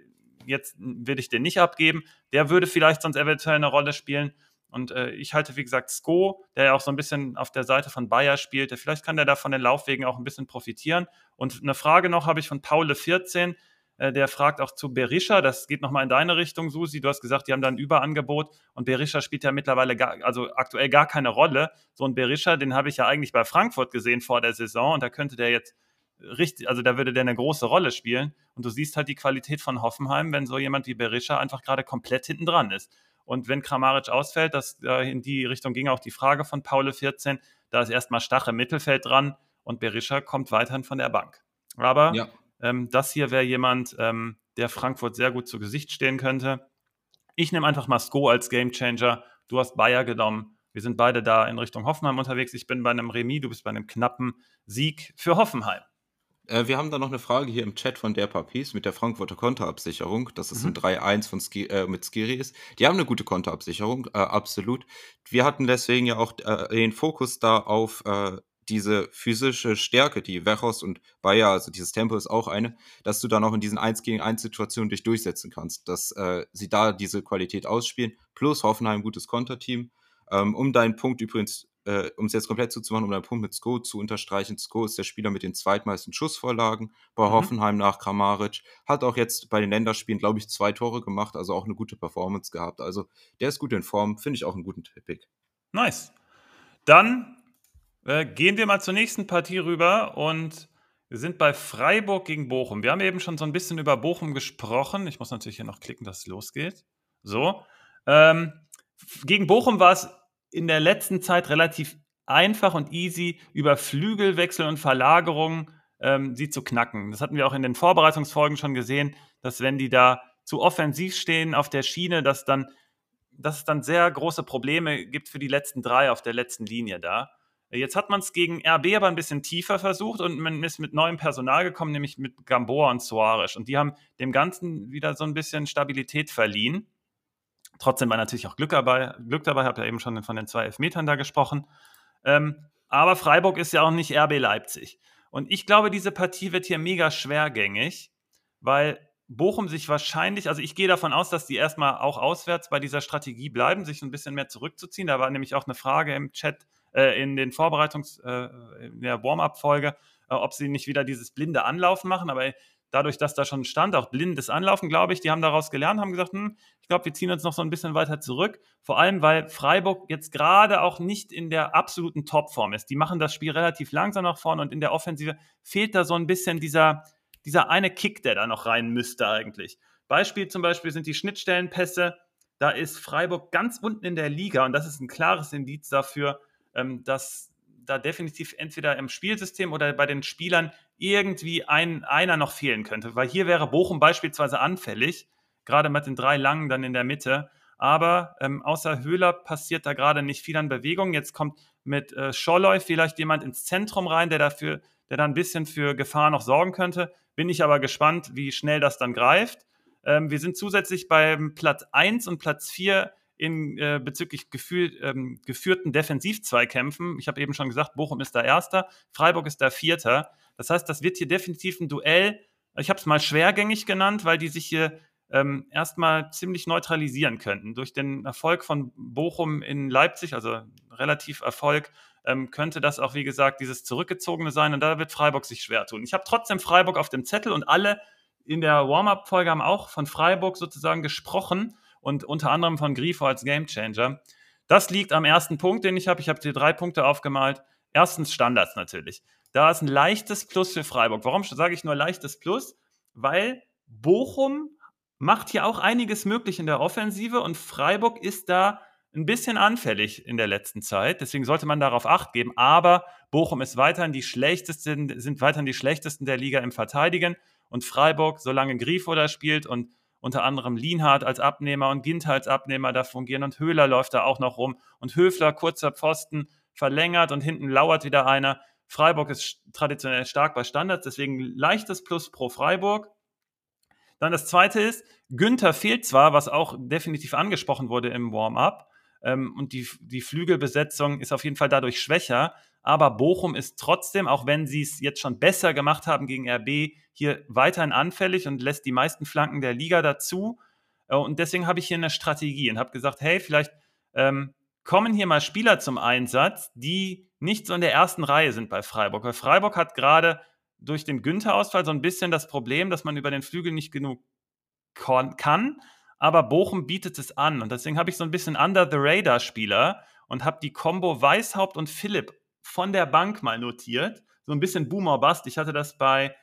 jetzt will ich den nicht abgeben. Der würde vielleicht sonst eventuell eine Rolle spielen. Und äh, ich halte, wie gesagt, Sko, der ja auch so ein bisschen auf der Seite von Bayer spielt. Vielleicht kann der da von den Laufwegen auch ein bisschen profitieren. Und eine Frage noch habe ich von Paule14. Äh, der fragt auch zu Berisha. Das geht nochmal in deine Richtung, Susi. Du hast gesagt, die haben da ein Überangebot. Und Berisha spielt ja mittlerweile, gar, also aktuell gar keine Rolle. So ein Berisha, den habe ich ja eigentlich bei Frankfurt gesehen vor der Saison. Und da könnte der jetzt richtig, also da würde der eine große Rolle spielen. Und du siehst halt die Qualität von Hoffenheim, wenn so jemand wie Berisha einfach gerade komplett hinten dran ist. Und wenn Kramaric ausfällt, das, äh, in die Richtung ging auch die Frage von Paul 14, da ist erstmal Stach im Mittelfeld dran und Berisha kommt weiterhin von der Bank. Aber ja. ähm, das hier wäre jemand, ähm, der Frankfurt sehr gut zu Gesicht stehen könnte. Ich nehme einfach mal Sko als Gamechanger. Du hast Bayer genommen. Wir sind beide da in Richtung Hoffenheim unterwegs. Ich bin bei einem Remis, du bist bei einem knappen Sieg für Hoffenheim. Äh, wir haben da noch eine Frage hier im Chat von der Papis mit der Frankfurter Konterabsicherung, dass es mhm. ein 3-1 von Ski, äh, mit Skiri ist. Die haben eine gute Konterabsicherung, äh, absolut. Wir hatten deswegen ja auch äh, den Fokus da auf äh, diese physische Stärke, die Wechos und Bayer, also dieses Tempo ist auch eine, dass du dann auch in diesen 1 gegen 1 Situationen dich durchsetzen kannst, dass äh, sie da diese Qualität ausspielen, plus Hoffenheim gutes Konterteam. Ähm, um deinen Punkt übrigens äh, um es jetzt komplett zuzumachen, um deinen Punkt mit Sko zu unterstreichen, Sko ist der Spieler mit den zweitmeisten Schussvorlagen bei mhm. Hoffenheim nach Kramaric. Hat auch jetzt bei den Länderspielen, glaube ich, zwei Tore gemacht, also auch eine gute Performance gehabt. Also der ist gut in Form, finde ich auch einen guten Pick. Nice. Dann äh, gehen wir mal zur nächsten Partie rüber und Wir sind bei Freiburg gegen Bochum. Wir haben eben schon so ein bisschen über Bochum gesprochen. Ich muss natürlich hier noch klicken, dass es losgeht. So. Ähm, gegen Bochum war es in der letzten Zeit relativ einfach und easy, über Flügelwechsel und Verlagerungen ähm, sie zu knacken. Das hatten wir auch in den Vorbereitungsfolgen schon gesehen, dass wenn die da zu offensiv stehen auf der Schiene, dass dann dass es dann sehr große Probleme gibt für die letzten drei auf der letzten Linie da. Jetzt hat man es gegen RB aber ein bisschen tiefer versucht und man ist mit neuem Personal gekommen, nämlich mit Gamboa und Soares. Und die haben dem Ganzen wieder so ein bisschen Stabilität verliehen. Trotzdem war natürlich auch Glück dabei. Glück dabei, habe ja eben schon von den zwei Elfmetern da gesprochen. Ähm, aber Freiburg ist ja auch nicht RB Leipzig. Und ich glaube, diese Partie wird hier mega schwergängig, weil Bochum sich wahrscheinlich, also ich gehe davon aus, dass die erstmal auch auswärts bei dieser Strategie bleiben, sich ein bisschen mehr zurückzuziehen. Da war nämlich auch eine Frage im Chat, äh, in den Vorbereitungs-, äh, in der Warm-up-Folge, äh, ob sie nicht wieder dieses blinde Anlaufen machen. Aber dadurch, dass da schon stand, auch blindes Anlaufen, glaube ich, die haben daraus gelernt, haben gesagt, hm, ich glaube, wir ziehen uns noch so ein bisschen weiter zurück. Vor allem, weil Freiburg jetzt gerade auch nicht in der absoluten Topform ist. Die machen das Spiel relativ langsam nach vorne und in der Offensive fehlt da so ein bisschen dieser, dieser eine Kick, der da noch rein müsste eigentlich. Beispiel zum Beispiel sind die Schnittstellenpässe. Da ist Freiburg ganz unten in der Liga und das ist ein klares Indiz dafür, ähm, dass da definitiv entweder im Spielsystem oder bei den Spielern irgendwie ein, einer noch fehlen könnte. Weil hier wäre Bochum beispielsweise anfällig, gerade mit den drei Langen dann in der Mitte. Aber ähm, außer Höhler passiert da gerade nicht viel an Bewegung. Jetzt kommt mit äh, Scholloy vielleicht jemand ins Zentrum rein, der dafür, der da ein bisschen für Gefahr noch sorgen könnte. Bin ich aber gespannt, wie schnell das dann greift. Ähm, wir sind zusätzlich beim Platz 1 und Platz 4 in, äh, bezüglich gefühl, ähm, geführten Defensivzweikämpfen. Ich habe eben schon gesagt, Bochum ist der Erster, Freiburg ist der Vierter. Das heißt, das wird hier definitiv ein Duell. Ich habe es mal schwergängig genannt, weil die sich hier ähm, erstmal ziemlich neutralisieren könnten. Durch den Erfolg von Bochum in Leipzig, also relativ Erfolg, ähm, könnte das auch, wie gesagt, dieses Zurückgezogene sein. Und da wird Freiburg sich schwer tun. Ich habe trotzdem Freiburg auf dem Zettel und alle in der Warm-up-Folge haben auch von Freiburg sozusagen gesprochen und unter anderem von Grifo als Gamechanger. Das liegt am ersten Punkt, den ich habe. Ich habe dir drei Punkte aufgemalt. Erstens Standards natürlich. Da ist ein leichtes Plus für Freiburg. Warum sage ich nur leichtes Plus? Weil Bochum macht hier auch einiges möglich in der Offensive und Freiburg ist da ein bisschen anfällig in der letzten Zeit. Deswegen sollte man darauf Acht geben. Aber Bochum ist weiterhin die schlechtesten, sind weiterhin die schlechtesten der Liga im Verteidigen. Und Freiburg, solange Grifo da spielt und unter anderem Lienhardt als Abnehmer und Ginter als Abnehmer da fungieren und Höhler läuft da auch noch rum und Höfler kurzer Pfosten verlängert und hinten lauert wieder einer. Freiburg ist traditionell stark bei Standards, deswegen leichtes Plus pro Freiburg. Dann das zweite ist, Günther fehlt zwar, was auch definitiv angesprochen wurde im Warm-up, ähm, und die, die Flügelbesetzung ist auf jeden Fall dadurch schwächer, aber Bochum ist trotzdem, auch wenn sie es jetzt schon besser gemacht haben gegen RB, hier weiterhin anfällig und lässt die meisten Flanken der Liga dazu. Äh, und deswegen habe ich hier eine Strategie und habe gesagt, hey, vielleicht ähm, kommen hier mal Spieler zum Einsatz, die nicht so in der ersten Reihe sind bei Freiburg. Weil Freiburg hat gerade durch den Günther-Ausfall so ein bisschen das Problem, dass man über den Flügel nicht genug kann. Aber Bochum bietet es an. Und deswegen habe ich so ein bisschen Under-the-Radar-Spieler und habe die Combo Weishaupt und Philipp von der Bank mal notiert. So ein bisschen Boomer Bust. Ich hatte das bei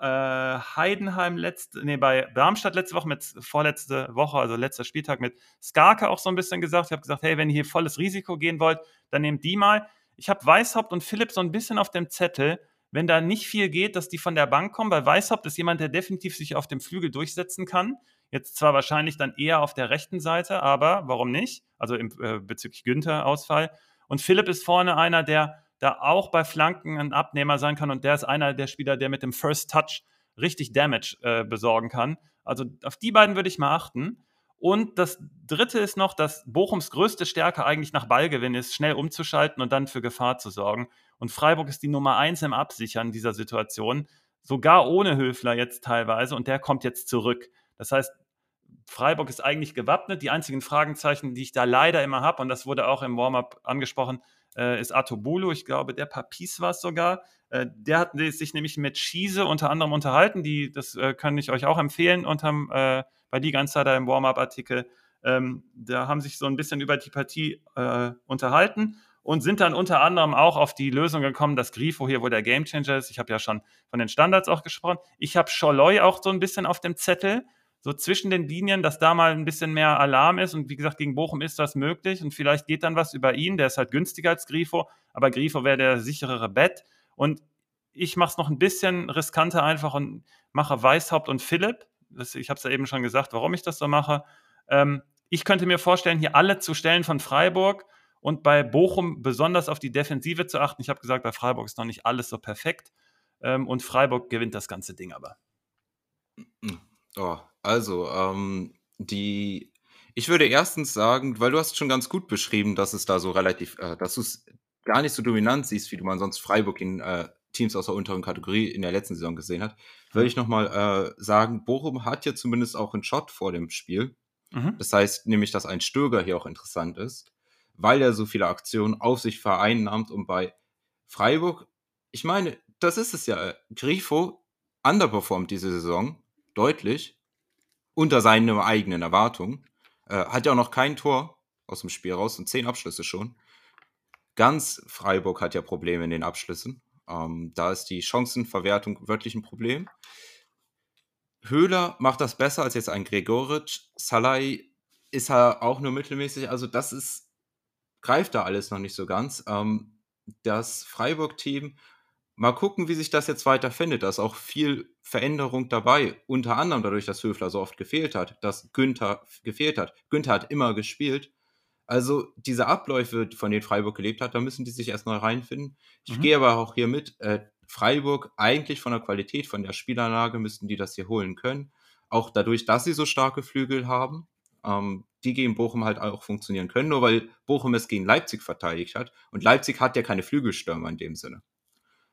äh, Heidenheim letzte, nee, bei Darmstadt letzte Woche mit vorletzte Woche, also letzter Spieltag mit Skarke auch so ein bisschen gesagt. Ich habe gesagt, hey, wenn ihr hier volles Risiko gehen wollt, dann nehmt die mal. Ich habe Weishaupt und Philipp so ein bisschen auf dem Zettel, wenn da nicht viel geht, dass die von der Bank kommen, weil Weishaupt ist jemand, der definitiv sich auf dem Flügel durchsetzen kann. Jetzt zwar wahrscheinlich dann eher auf der rechten Seite, aber warum nicht? Also im, äh, bezüglich Günther-Ausfall. Und Philipp ist vorne einer, der da auch bei Flanken ein Abnehmer sein kann und der ist einer der Spieler, der mit dem First Touch richtig Damage äh, besorgen kann. Also auf die beiden würde ich mal achten. Und das dritte ist noch, dass Bochums größte Stärke eigentlich nach Ballgewinn ist, schnell umzuschalten und dann für Gefahr zu sorgen. Und Freiburg ist die Nummer eins im Absichern dieser Situation, sogar ohne Höfler jetzt teilweise. Und der kommt jetzt zurück. Das heißt, Freiburg ist eigentlich gewappnet. Die einzigen Fragezeichen, die ich da leider immer habe, und das wurde auch im Warm-up angesprochen, äh, ist Atobulu. Ich glaube, der Papis war es sogar. Äh, der hat sich nämlich mit Schiese unter anderem unterhalten. Die, das äh, kann ich euch auch empfehlen unterm, äh, bei die ganze Zeit im Warm-up-Artikel. Ähm, da haben sich so ein bisschen über die Partie äh, unterhalten. und sind dann unter anderem auch auf die Lösung gekommen, dass Grifo hier wohl der Gamechanger ist. Ich habe ja schon von den Standards auch gesprochen. Ich habe Scholloy auch so ein bisschen auf dem Zettel, so zwischen den Linien, dass da mal ein bisschen mehr Alarm ist. Und wie gesagt, gegen Bochum ist das möglich und vielleicht geht dann was über ihn. Der ist halt günstiger als Grifo, aber Grifo wäre der sicherere Bett. Und ich mache es noch ein bisschen riskanter einfach und mache Weißhaupt und Philipp. Das, ich habe es ja eben schon gesagt, warum ich das so mache. Ähm, ich könnte mir vorstellen, hier alle zu stellen von Freiburg und bei Bochum besonders auf die Defensive zu achten. Ich habe gesagt, bei Freiburg ist noch nicht alles so perfekt ähm, und Freiburg gewinnt das ganze Ding aber. Oh, also, ähm, die ich würde erstens sagen, weil du hast schon ganz gut beschrieben, dass es da so relativ, äh, dass du es gar nicht so dominant siehst, wie du man sonst Freiburg in äh, Teams aus der unteren Kategorie in der letzten Saison gesehen hat, würde ich nochmal äh, sagen, Bochum hat ja zumindest auch einen Shot vor dem Spiel. Mhm. Das heißt nämlich, dass ein Stöger hier auch interessant ist weil er so viele Aktionen auf sich vereinnahmt und bei Freiburg, ich meine, das ist es ja. Grifo underperformt diese Saison deutlich unter seinen eigenen Erwartungen. Äh, hat ja auch noch kein Tor aus dem Spiel raus und zehn Abschlüsse schon. Ganz Freiburg hat ja Probleme in den Abschlüssen. Ähm, da ist die Chancenverwertung wirklich ein Problem. Höhler macht das besser als jetzt ein Gregoritsch. Salai ist er auch nur mittelmäßig. Also, das ist greift da alles noch nicht so ganz. Ähm, das Freiburg-Team, mal gucken, wie sich das jetzt weiter findet. Da ist auch viel Veränderung dabei. Unter anderem dadurch, dass Höfler so oft gefehlt hat, dass Günther gefehlt hat. Günther hat immer gespielt. Also diese Abläufe, von denen Freiburg gelebt hat, da müssen die sich erst neu reinfinden. Ich mhm. gehe aber auch hier mit. Äh, Freiburg eigentlich von der Qualität, von der Spielanlage müssten die das hier holen können. Auch dadurch, dass sie so starke Flügel haben ähm, die gegen Bochum halt auch funktionieren können, nur weil Bochum es gegen Leipzig verteidigt hat. Und Leipzig hat ja keine Flügelstürmer in dem Sinne.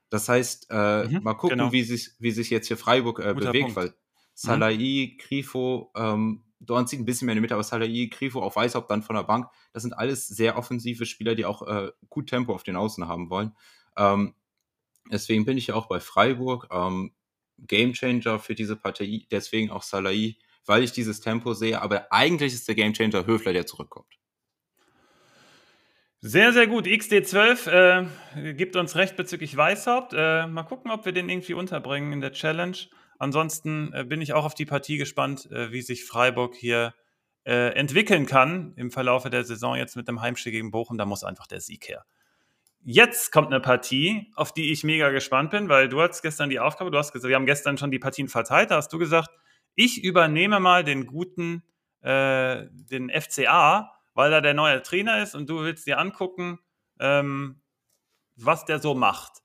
Das heißt, äh, mhm, mal gucken, genau. wie, sich, wie sich jetzt hier Freiburg äh, bewegt, Punkt. weil Salai, mhm. Grifo, ähm, Dorn zieht ein bisschen mehr in die Mitte, aber Salai, Grifo, auch Weißhaupt dann von der Bank, das sind alles sehr offensive Spieler, die auch äh, gut Tempo auf den Außen haben wollen. Ähm, deswegen bin ich ja auch bei Freiburg. Ähm, Gamechanger für diese Partei, deswegen auch Salai weil ich dieses Tempo sehe. Aber eigentlich ist der Gamechanger Höfler, der zurückkommt. Sehr, sehr gut. XD12 äh, gibt uns recht bezüglich Weißhaupt. Äh, mal gucken, ob wir den irgendwie unterbringen in der Challenge. Ansonsten äh, bin ich auch auf die Partie gespannt, äh, wie sich Freiburg hier äh, entwickeln kann im Verlauf der Saison jetzt mit dem Heimspiel gegen Bochum. Da muss einfach der Sieg her. Jetzt kommt eine Partie, auf die ich mega gespannt bin, weil du hattest gestern die Aufgabe, du hast gesagt, wir haben gestern schon die Partien verteilt, da hast du gesagt, ich übernehme mal den guten, äh, den FCA, weil er der neue Trainer ist und du willst dir angucken, ähm, was der so macht.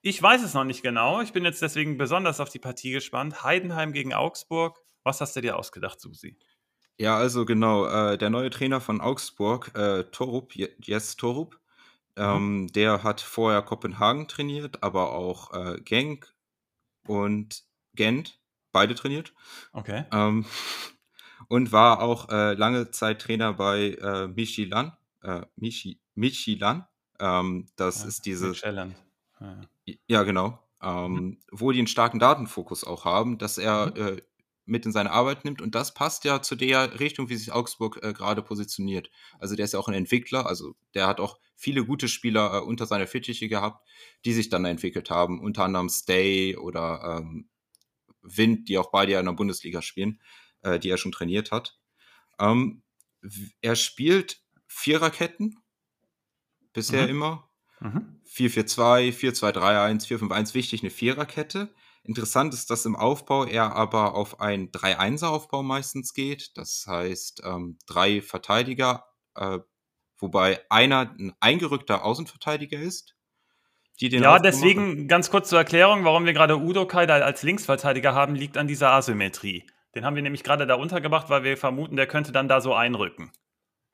Ich weiß es noch nicht genau. Ich bin jetzt deswegen besonders auf die Partie gespannt. Heidenheim gegen Augsburg. Was hast du dir ausgedacht, Susi? Ja, also genau. Äh, der neue Trainer von Augsburg, äh, Torup, Jes Torup, mhm. ähm, mhm. der hat vorher Kopenhagen trainiert, aber auch äh, Genk und Gent beide trainiert. Okay. Ähm, und war auch äh, lange Zeit Trainer bei äh, Michilan. Äh, Michi, Michilan. Ähm, das ja, ist diese. Michelin. Ja. ja, genau. Ähm, mhm. Wo die einen starken Datenfokus auch haben, dass er mhm. äh, mit in seine Arbeit nimmt. Und das passt ja zu der Richtung, wie sich Augsburg äh, gerade positioniert. Also der ist ja auch ein Entwickler, also der hat auch viele gute Spieler äh, unter seiner Fittiche gehabt, die sich dann entwickelt haben. Unter anderem Stay oder ähm, Wind, die auch beide ja in der Bundesliga spielen, äh, die er schon trainiert hat. Ähm, er spielt Viererketten, bisher mhm. immer. Mhm. 4-4-2, 4-2-3-1, 4-5-1, wichtig, eine Viererkette. Interessant ist, dass im Aufbau er aber auf einen 3-1er-Aufbau meistens geht. Das heißt, ähm, drei Verteidiger, äh, wobei einer ein eingerückter Außenverteidiger ist die den Ja, deswegen ganz kurz zur Erklärung, warum wir gerade Udo Kai als Linksverteidiger haben, liegt an dieser Asymmetrie. Den haben wir nämlich gerade da untergebracht, weil wir vermuten, der könnte dann da so einrücken.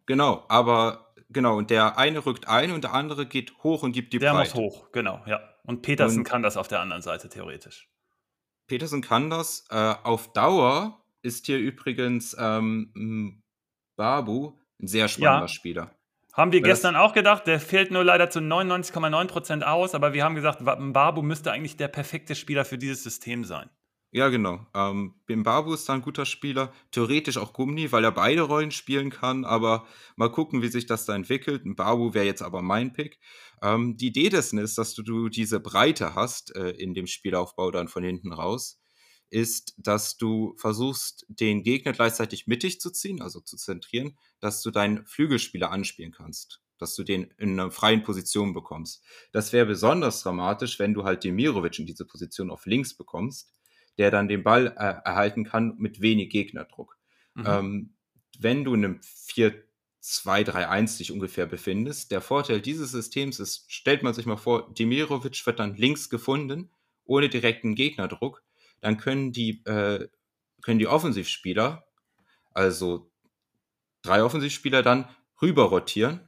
Genau, aber genau, und der eine rückt ein und der andere geht hoch und gibt die der Breite. Der muss hoch, genau, ja. Und Petersen und kann das auf der anderen Seite theoretisch. Petersen kann das. Äh, auf Dauer ist hier übrigens ähm, Babu ein sehr spannender ja. Spieler. Haben wir gestern auch gedacht, der fällt nur leider zu 99,9% aus, aber wir haben gesagt, Babu müsste eigentlich der perfekte Spieler für dieses System sein. Ja, genau. Ähm, Bimbabu ist da ein guter Spieler. Theoretisch auch Gummi, weil er beide Rollen spielen kann, aber mal gucken, wie sich das da entwickelt. Mbabu wäre jetzt aber mein Pick. Ähm, die Idee dessen ist, dass du, du diese Breite hast äh, in dem Spielaufbau dann von hinten raus, ist, dass du versuchst, den Gegner gleichzeitig mittig zu ziehen, also zu zentrieren, dass du deinen Flügelspieler anspielen kannst dass du den in einer freien Position bekommst. Das wäre besonders dramatisch, wenn du halt Demirovic in diese Position auf links bekommst, der dann den Ball äh, erhalten kann mit wenig Gegnerdruck. Mhm. Ähm, wenn du in einem 4-2-3-1 dich ungefähr befindest, der Vorteil dieses Systems ist, stellt man sich mal vor, Demirovic wird dann links gefunden, ohne direkten Gegnerdruck, dann können die, äh, können die Offensivspieler, also drei Offensivspieler dann rüber rotieren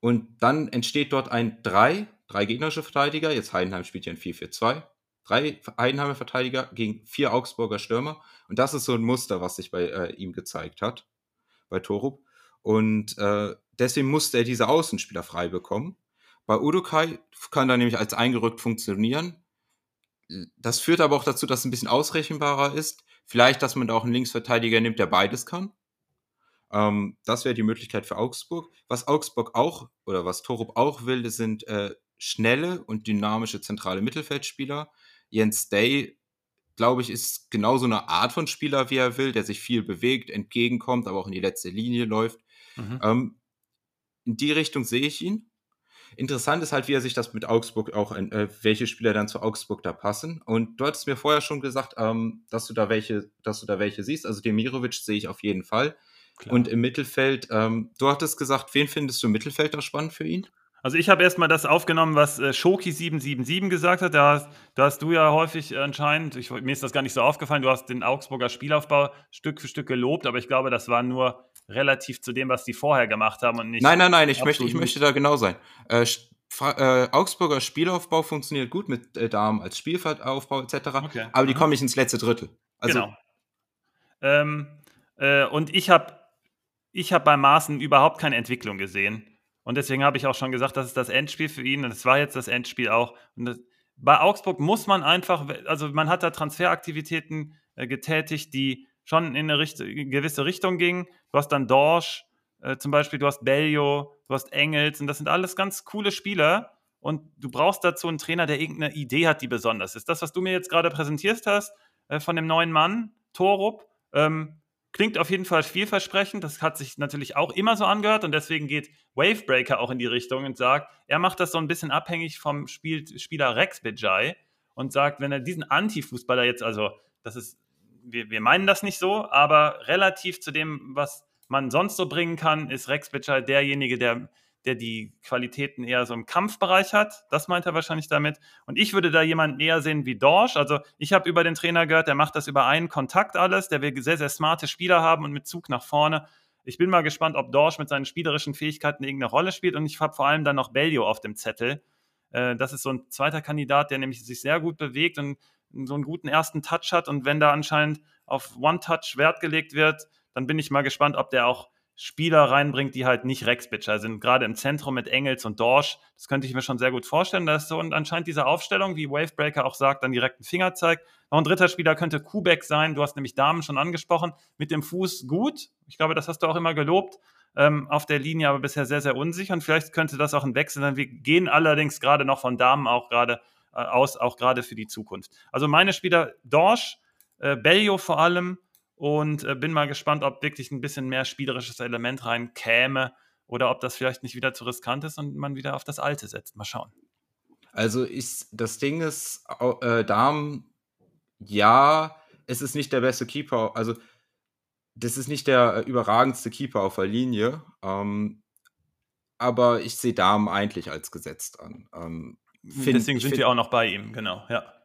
und dann entsteht dort ein 3, drei gegnerische Verteidiger, jetzt Heidenheim spielt ja ein 4-4-2, drei Heidenheimer Verteidiger gegen vier Augsburger Stürmer. Und das ist so ein Muster, was sich bei äh, ihm gezeigt hat, bei Torup. Und äh, deswegen musste er diese Außenspieler frei bekommen. Bei Udokai kann er nämlich als eingerückt funktionieren. Das führt aber auch dazu, dass es ein bisschen ausrechenbarer ist. Vielleicht, dass man da auch einen Linksverteidiger nimmt, der beides kann. Ähm, das wäre die Möglichkeit für Augsburg. Was Augsburg auch oder was Torup auch will, sind äh, schnelle und dynamische zentrale Mittelfeldspieler, Jens Day, glaube ich, ist genauso eine Art von Spieler, wie er will, der sich viel bewegt, entgegenkommt, aber auch in die letzte Linie läuft. Mhm. Ähm, in die Richtung sehe ich ihn. Interessant ist halt, wie er sich das mit Augsburg auch, äh, welche Spieler dann zu Augsburg da passen. Und du hattest mir vorher schon gesagt, ähm, dass du da welche, dass du da welche siehst. Also Demirovic sehe ich auf jeden Fall. Klar. Und im Mittelfeld, ähm, du hattest gesagt, wen findest du im Mittelfeld da spannend für ihn? Also ich habe erstmal das aufgenommen, was äh, Schoki777 gesagt hat. Da hast, da hast du ja häufig anscheinend, ich, mir ist das gar nicht so aufgefallen, du hast den Augsburger Spielaufbau Stück für Stück gelobt, aber ich glaube, das war nur relativ zu dem, was die vorher gemacht haben und nicht. Nein, nein, nein, ich, möchte, ich möchte da genau sein. Äh, äh, Augsburger Spielaufbau funktioniert gut mit äh, Damen als Spielaufbau etc., okay. aber die kommen nicht ins letzte Drittel. Also, genau. Ähm, äh, und ich habe ich hab bei Maaßen überhaupt keine Entwicklung gesehen. Und deswegen habe ich auch schon gesagt, das ist das Endspiel für ihn. Und es war jetzt das Endspiel auch. Das, bei Augsburg muss man einfach, also man hat da Transferaktivitäten äh, getätigt, die schon in eine, Richt gewisse Richtung gingen. Du hast dann Dorsch, äh, zum Beispiel, du hast Bellio, du hast Engels und das sind alles ganz coole Spieler. Und du brauchst dazu einen Trainer, der irgendeine Idee hat, die besonders ist. Das, was du mir jetzt gerade präsentiert hast äh, von dem neuen Mann, Torup, ähm, Klingt auf jeden Fall vielversprechend. Das hat sich natürlich auch immer so angehört und deswegen geht Wavebreaker auch in die Richtung und sagt, er macht das so ein bisschen abhängig vom Spiel, Spieler Rex Bejai und sagt, wenn er diesen Anti-Fußballer jetzt, also das ist, wir, wir meinen das nicht so, aber relativ zu dem, was man sonst so bringen kann, ist Rex Bejai derjenige, der der die Qualitäten eher so im Kampfbereich hat. Das meint er wahrscheinlich damit. Und ich würde da jemanden eher sehen wie Dorsch. Also ich habe über den Trainer gehört, der macht das über einen Kontakt alles, der will sehr, sehr smarte Spieler haben und mit Zug nach vorne. Ich bin mal gespannt, ob Dorsch mit seinen spielerischen Fähigkeiten irgendeine Rolle spielt. Und ich habe vor allem dann noch Bellio auf dem Zettel. Äh, das ist so ein zweiter Kandidat, der nämlich sich sehr gut bewegt und so einen guten ersten Touch hat. Und wenn da anscheinend auf One-Touch Wert gelegt wird, dann bin ich mal gespannt, ob der auch Spieler reinbringt, die halt nicht Rex-Bitcher sind. Gerade im Zentrum mit Engels und Dorsch, das könnte ich mir schon sehr gut vorstellen. Da so und anscheinend diese Aufstellung, wie Wavebreaker auch sagt, dann direkt einen Finger zeigt. Noch ein dritter Spieler könnte Kubek sein. Du hast nämlich Damen schon angesprochen. Mit dem Fuß gut. Ich glaube, das hast du auch immer gelobt. Ähm, auf der Linie aber bisher sehr, sehr unsicher. Und vielleicht könnte das auch ein Wechsel sein. Wir gehen allerdings gerade noch von Damen auch gerade äh, aus, auch gerade für die Zukunft. Also meine Spieler Dorsch, äh, Bellio vor allem, und äh, bin mal gespannt, ob wirklich ein bisschen mehr spielerisches Element rein käme oder ob das vielleicht nicht wieder zu riskant ist und man wieder auf das Alte setzt. Mal schauen. Also ist das Ding ist, äh, Darm, ja, es ist nicht der beste Keeper, also das ist nicht der äh, überragendste Keeper auf der Linie, ähm, aber ich sehe Darm eigentlich als gesetzt an. Ähm, find, Deswegen sind find, wir auch noch bei ihm, genau, ja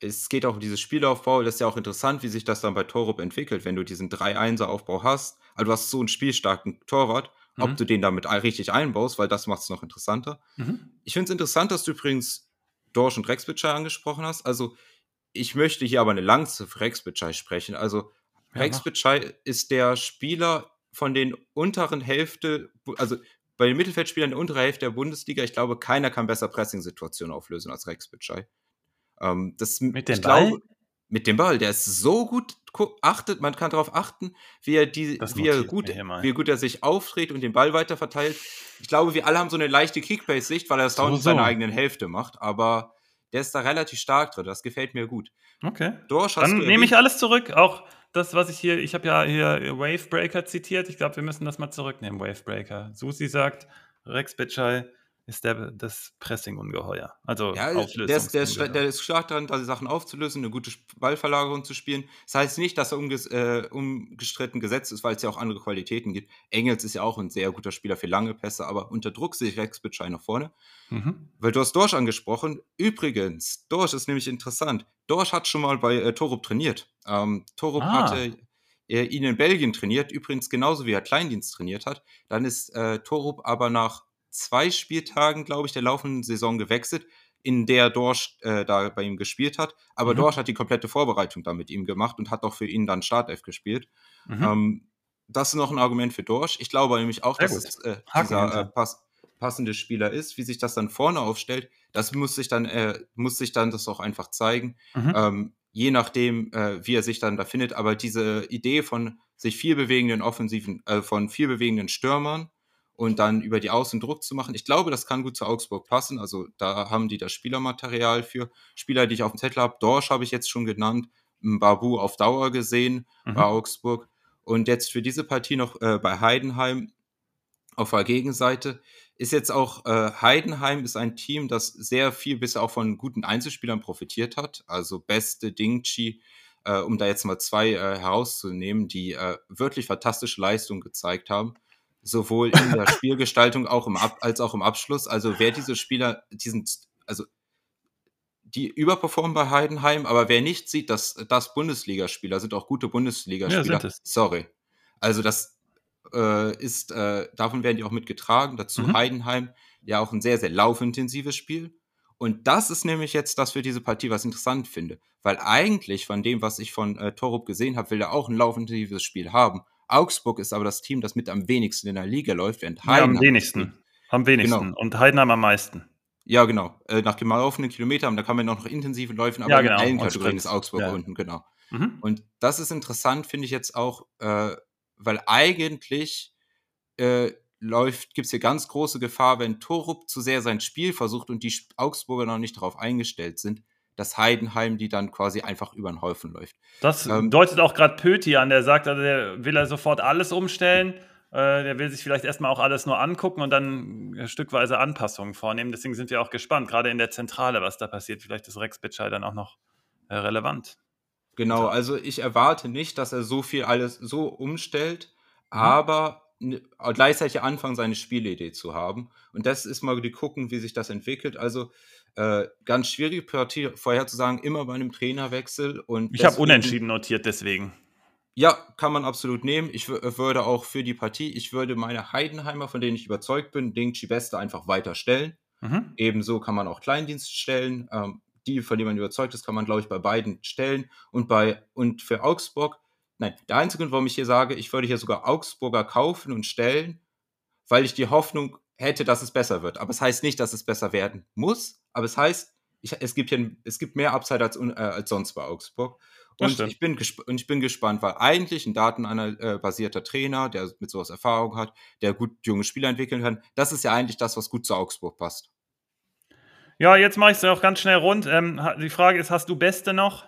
es geht auch um dieses Spielaufbau. Das ist ja auch interessant, wie sich das dann bei Torup entwickelt, wenn du diesen 3-1er-Aufbau hast. Also du hast so einen spielstarken Torwart, mhm. ob du den damit richtig einbaust, weil das macht es noch interessanter. Mhm. Ich finde es interessant, dass du übrigens Dorsch und Rexbitschei angesprochen hast. Also ich möchte hier aber eine Lanze für Rexbitschei sprechen. Also ja, Rexbitschei ist der Spieler von den unteren Hälfte, also bei den Mittelfeldspielern der unteren Hälfte der Bundesliga, ich glaube, keiner kann besser Pressing-Situationen auflösen als Rex Bitschei. Ähm, das, Mit dem Ball? Glaube, Mit dem Ball, der ist so gut achtet, man kann darauf achten, wie er, die, wie er, gut, wie gut er sich auftritt und den Ball weiter verteilt. Ich glaube, wir alle haben so eine leichte Kickbase-Sicht, weil er das so, in seiner eigenen Hälfte macht, aber der ist da relativ stark drin. Das gefällt mir gut. Okay. Dorsch, Dann nehme ich alles zurück. Auch das, was ich hier, ich habe ja hier Wavebreaker zitiert. Ich glaube, wir müssen das mal zurücknehmen, Wavebreaker. Susi sagt, Rex Bitschei ist der, das Pressing-Ungeheuer. Also ja, der ist, der, ist, der ist stark daran, die Sachen aufzulösen, eine gute Ballverlagerung zu spielen. Das heißt nicht, dass er umges äh, umgestritten gesetzt ist, weil es ja auch andere Qualitäten gibt. Engels ist ja auch ein sehr guter Spieler für lange Pässe, aber unter Druck sehe ich Rex Bitschei nach vorne. Mhm. Weil du hast Dorsch angesprochen. Übrigens, Dorsch ist nämlich interessant. Dorsch hat schon mal bei äh, Torup trainiert. Ähm, Torup ah. hatte äh, ihn in Belgien trainiert, übrigens genauso wie er Kleindienst trainiert hat. Dann ist äh, Torup aber nach zwei Spieltagen, glaube ich, der laufenden Saison gewechselt, in der Dorsch äh, da bei ihm gespielt hat. Aber mhm. Dorsch hat die komplette Vorbereitung da mit ihm gemacht und hat auch für ihn dann Startelf gespielt. Mhm. Ähm, das ist noch ein Argument für Dorsch. Ich glaube nämlich auch, Sehr dass es äh, dieser äh, pass passende Spieler ist. Wie sich das dann vorne aufstellt, das muss sich dann, äh, muss sich dann das auch einfach zeigen. Mhm. Ähm, je nachdem, äh, wie er sich dann da findet. Aber diese Idee von sich viel bewegenden Offensiven, äh, von viel bewegenden Stürmern, und dann über die Außen Druck zu machen. Ich glaube, das kann gut zu Augsburg passen. Also da haben die das Spielermaterial für. Spieler, die ich auf dem Zettel habe, Dorsch habe ich jetzt schon genannt, Babu auf Dauer gesehen mhm. bei Augsburg. Und jetzt für diese Partie noch äh, bei Heidenheim auf der Gegenseite ist jetzt auch äh, Heidenheim ist ein Team, das sehr viel bisher auch von guten Einzelspielern profitiert hat. Also beste Dingchi, äh, um da jetzt mal zwei äh, herauszunehmen, die äh, wirklich fantastische Leistungen gezeigt haben sowohl in der Spielgestaltung auch im Ab als auch im Abschluss. Also wer diese Spieler, diesen, also die überperformen bei Heidenheim, aber wer nicht sieht, dass das Bundesligaspieler sind auch gute Bundesligaspieler. Ja, sorry. Also das äh, ist, äh, davon werden die auch mitgetragen. Dazu mhm. Heidenheim ja auch ein sehr, sehr laufintensives Spiel. Und das ist nämlich jetzt das für diese Partie, was ich interessant finde. Weil eigentlich von dem, was ich von äh, Torup gesehen habe, will er auch ein laufintensives Spiel haben. Augsburg ist aber das Team, das mit am wenigsten in der Liga läuft, während Heidenheim. Ja, am wenigsten. Am wenigsten. Genau. Und Heidenheim am meisten. Ja, genau. Äh, nach gelaufenen Kilometern, da kann man noch intensive Läufen, aber ja, genau. in allen Kategorien ist Augsburg ja. unten, genau. Mhm. Und das ist interessant, finde ich jetzt auch, äh, weil eigentlich äh, läuft, gibt es hier ganz große Gefahr, wenn Torup zu sehr sein Spiel versucht und die Augsburger noch nicht darauf eingestellt sind, dass Heidenheim die dann quasi einfach über den Häufen läuft. Das ähm, deutet auch gerade Pöti an, der sagt, also der will er sofort alles umstellen. Äh, der will sich vielleicht erstmal auch alles nur angucken und dann äh, stückweise Anpassungen vornehmen. Deswegen sind wir auch gespannt, gerade in der Zentrale, was da passiert. Vielleicht ist Rex Bitschei dann auch noch äh, relevant. Genau, also ich erwarte nicht, dass er so viel alles so umstellt, mhm. aber gleichzeitig anfangen, seine Spielidee zu haben. Und das ist mal die gucken, wie sich das entwickelt. Also äh, ganz schwierige Partie vorherzusagen, immer bei einem Trainerwechsel. Und ich habe unentschieden notiert, deswegen. Ja, kann man absolut nehmen. Ich würde auch für die Partie, ich würde meine Heidenheimer, von denen ich überzeugt bin, Ding Beste einfach weiter stellen. Mhm. Ebenso kann man auch Kleindienst stellen. Ähm, die, von denen man überzeugt ist, kann man, glaube ich, bei beiden stellen. Und bei und für Augsburg, nein, der einzige Grund, warum ich hier sage, ich würde hier sogar Augsburger kaufen und stellen, weil ich die Hoffnung hätte, dass es besser wird. Aber es heißt nicht, dass es besser werden muss. Aber es heißt, ich, es, gibt hier, es gibt mehr Upside als, äh, als sonst bei Augsburg. Und ich, bin und ich bin gespannt, weil eigentlich ein datenbasierter Trainer, der mit sowas Erfahrung hat, der gut junge Spieler entwickeln kann, das ist ja eigentlich das, was gut zu Augsburg passt. Ja, jetzt mache ich es auch ganz schnell rund. Ähm, die Frage ist, hast du Beste noch?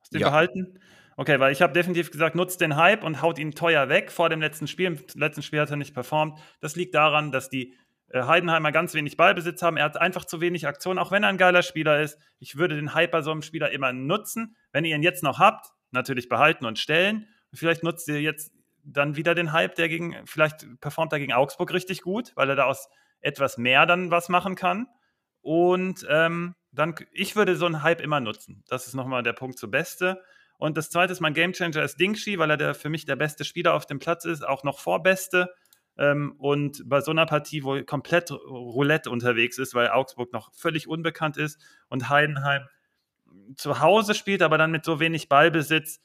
Hast du ja. behalten? Okay, weil ich habe definitiv gesagt, nutzt den Hype und haut ihn teuer weg vor dem letzten Spiel. Im letzten Spiel hat er nicht performt. Das liegt daran, dass die äh, Heidenheimer ganz wenig Ballbesitz haben. Er hat einfach zu wenig Aktion, auch wenn er ein geiler Spieler ist. Ich würde den Hype bei so einem Spieler immer nutzen. Wenn ihr ihn jetzt noch habt, natürlich behalten und stellen. vielleicht nutzt ihr jetzt dann wieder den Hype, der gegen, vielleicht performt er gegen Augsburg richtig gut, weil er da aus etwas mehr dann was machen kann. Und ähm, dann, ich würde so einen Hype immer nutzen. Das ist nochmal der Punkt zu Beste. Und das zweite ist mein Gamechanger ist Dingshi, weil er der, für mich der beste Spieler auf dem Platz ist, auch noch vorbeste. Ähm, und bei so einer Partie, wo komplett Roulette unterwegs ist, weil Augsburg noch völlig unbekannt ist und Heidenheim zu Hause spielt, aber dann mit so wenig Ballbesitz,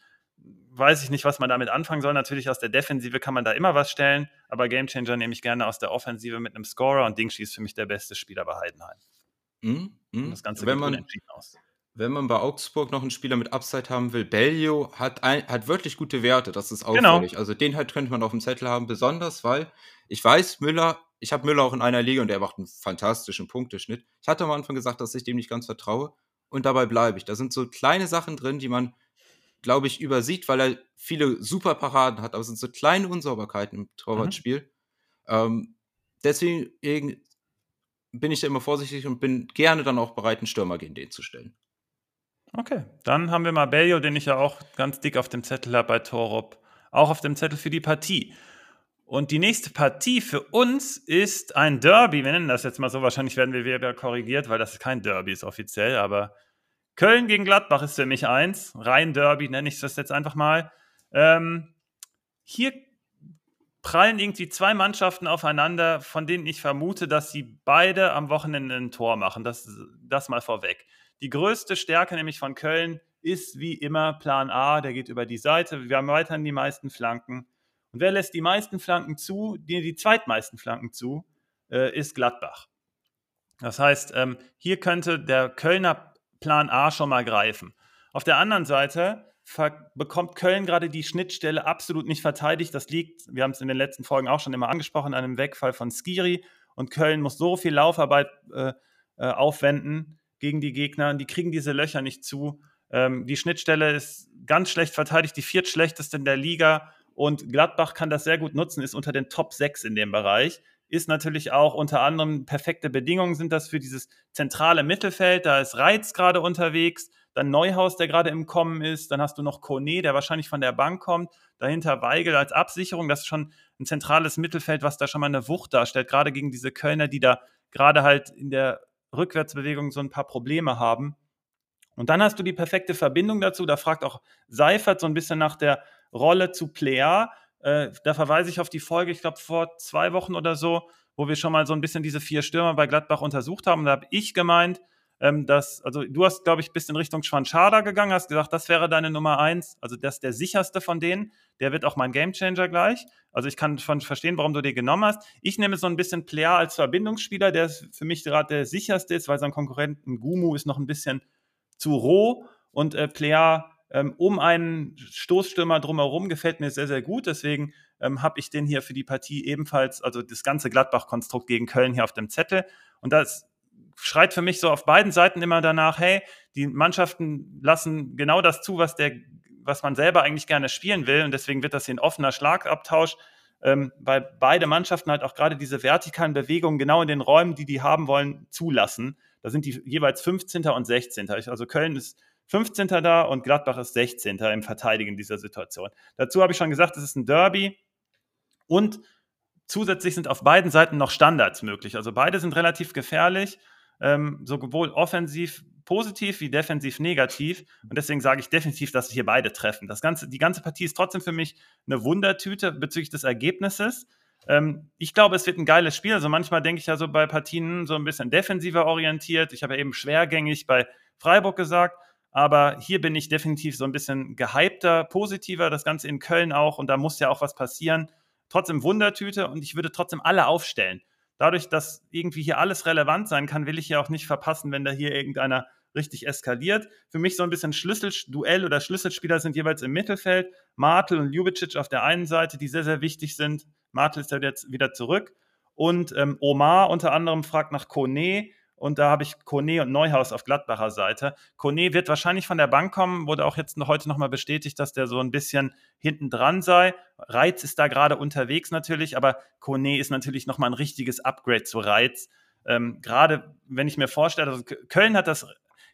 weiß ich nicht, was man damit anfangen soll. Natürlich aus der Defensive kann man da immer was stellen, aber Gamechanger nehme ich gerne aus der Offensive mit einem Scorer und Dingshi ist für mich der beste Spieler bei Heidenheim. Mm, mm. das Ganze wenn man, aus wenn man bei Augsburg noch einen Spieler mit Upside haben will, Bellio hat, ein, hat wirklich gute Werte, das ist Genau. auffällig. Also den halt könnte man auf dem Zettel haben, besonders, weil ich weiß, Müller, ich habe Müller auch in einer Liga und der macht einen fantastischen Punkteschnitt. Ich hatte am Anfang gesagt, dass ich dem nicht ganz vertraue und dabei bleibe ich. Da sind so kleine Sachen drin, die man, glaube ich, übersieht, weil er viele super Paraden hat, aber es sind so kleine Unsauberkeiten im Torwartspiel. Ähm, deswegen bin ich da immer vorsichtig und bin gerne dann auch bereit, einen Stürmer gegen den zu stellen. Okay, dann haben wir mal Bellio, den ich ja auch ganz dick auf dem Zettel habe bei Torup. Auch auf dem Zettel für die Partie. Und die nächste Partie für uns ist ein Derby. Wir nennen das jetzt mal so. Wahrscheinlich werden wir wieder korrigiert, weil das kein Derby ist offiziell. Aber Köln gegen Gladbach ist für mich eins. Rein Derby nenne ich das jetzt einfach mal. Ähm, hier prallen irgendwie zwei Mannschaften aufeinander, von denen ich vermute, dass sie beide am Wochenende ein Tor machen. Das, das mal vorweg. Die größte Stärke nämlich von Köln ist wie immer Plan A, der geht über die Seite. Wir haben weiterhin die meisten Flanken. Und wer lässt die meisten Flanken zu? Die, die zweitmeisten Flanken zu, äh, ist Gladbach. Das heißt, ähm, hier könnte der Kölner Plan A schon mal greifen. Auf der anderen Seite bekommt Köln gerade die Schnittstelle absolut nicht verteidigt. Das liegt, wir haben es in den letzten Folgen auch schon immer angesprochen, an dem Wegfall von Skiri. Und Köln muss so viel Laufarbeit äh, äh aufwenden, gegen die Gegner. Die kriegen diese Löcher nicht zu. Ähm, die Schnittstelle ist ganz schlecht verteidigt, die viertschlechteste in der Liga. Und Gladbach kann das sehr gut nutzen, ist unter den Top 6 in dem Bereich. Ist natürlich auch unter anderem perfekte Bedingungen sind das für dieses zentrale Mittelfeld. Da ist Reiz gerade unterwegs, dann Neuhaus, der gerade im Kommen ist. Dann hast du noch Kone, der wahrscheinlich von der Bank kommt. Dahinter Weigel als Absicherung. Das ist schon ein zentrales Mittelfeld, was da schon mal eine Wucht darstellt, gerade gegen diese Kölner, die da gerade halt in der Rückwärtsbewegung so ein paar Probleme haben. Und dann hast du die perfekte Verbindung dazu. Da fragt auch Seifert so ein bisschen nach der Rolle zu Plea. Äh, da verweise ich auf die Folge, ich glaube, vor zwei Wochen oder so, wo wir schon mal so ein bisschen diese vier Stürmer bei Gladbach untersucht haben. Da habe ich gemeint, ähm, dass, also du hast, glaube ich, bis in Richtung Schwanschada gegangen, hast gesagt, das wäre deine Nummer eins, also das ist der sicherste von denen. Der wird auch mein Gamechanger gleich. Also ich kann schon verstehen, warum du den genommen hast. Ich nehme so ein bisschen Player als Verbindungsspieler, der für mich gerade der sicherste ist, weil sein Konkurrent Gumu ist noch ein bisschen zu roh und äh, Player ähm, um einen Stoßstürmer drumherum gefällt mir sehr, sehr gut. Deswegen ähm, habe ich den hier für die Partie ebenfalls, also das ganze Gladbach-Konstrukt gegen Köln hier auf dem Zettel. Und das schreit für mich so auf beiden Seiten immer danach, hey, die Mannschaften lassen genau das zu, was der, was man selber eigentlich gerne spielen will. Und deswegen wird das hier ein offener Schlagabtausch, ähm, weil beide Mannschaften halt auch gerade diese vertikalen Bewegungen genau in den Räumen, die die haben wollen, zulassen. Da sind die jeweils 15. und 16. Also Köln ist 15. da und Gladbach ist 16. im Verteidigen dieser Situation. Dazu habe ich schon gesagt, es ist ein Derby und zusätzlich sind auf beiden Seiten noch Standards möglich. Also beide sind relativ gefährlich ähm, sowohl offensiv positiv wie defensiv negativ. Und deswegen sage ich definitiv, dass hier beide treffen. Das ganze, die ganze Partie ist trotzdem für mich eine Wundertüte bezüglich des Ergebnisses. Ähm, ich glaube, es wird ein geiles Spiel. Also manchmal denke ich ja so bei Partien so ein bisschen defensiver orientiert. Ich habe ja eben schwergängig bei Freiburg gesagt. Aber hier bin ich definitiv so ein bisschen gehypter, positiver, das Ganze in Köln auch. Und da muss ja auch was passieren. Trotzdem Wundertüte und ich würde trotzdem alle aufstellen dadurch, dass irgendwie hier alles relevant sein kann, will ich ja auch nicht verpassen, wenn da hier irgendeiner richtig eskaliert. Für mich so ein bisschen Schlüsselduell oder Schlüsselspieler sind jeweils im Mittelfeld. Martel und Ljubicic auf der einen Seite, die sehr, sehr wichtig sind. Martel ist ja jetzt wieder zurück. Und ähm, Omar unter anderem fragt nach Kone. Und da habe ich Kone und Neuhaus auf Gladbacher Seite. Kone wird wahrscheinlich von der Bank kommen, wurde auch jetzt heute nochmal bestätigt, dass der so ein bisschen hinten dran sei. Reiz ist da gerade unterwegs natürlich, aber Kone ist natürlich nochmal ein richtiges Upgrade zu Reiz. Ähm, gerade wenn ich mir vorstelle, also Köln hat das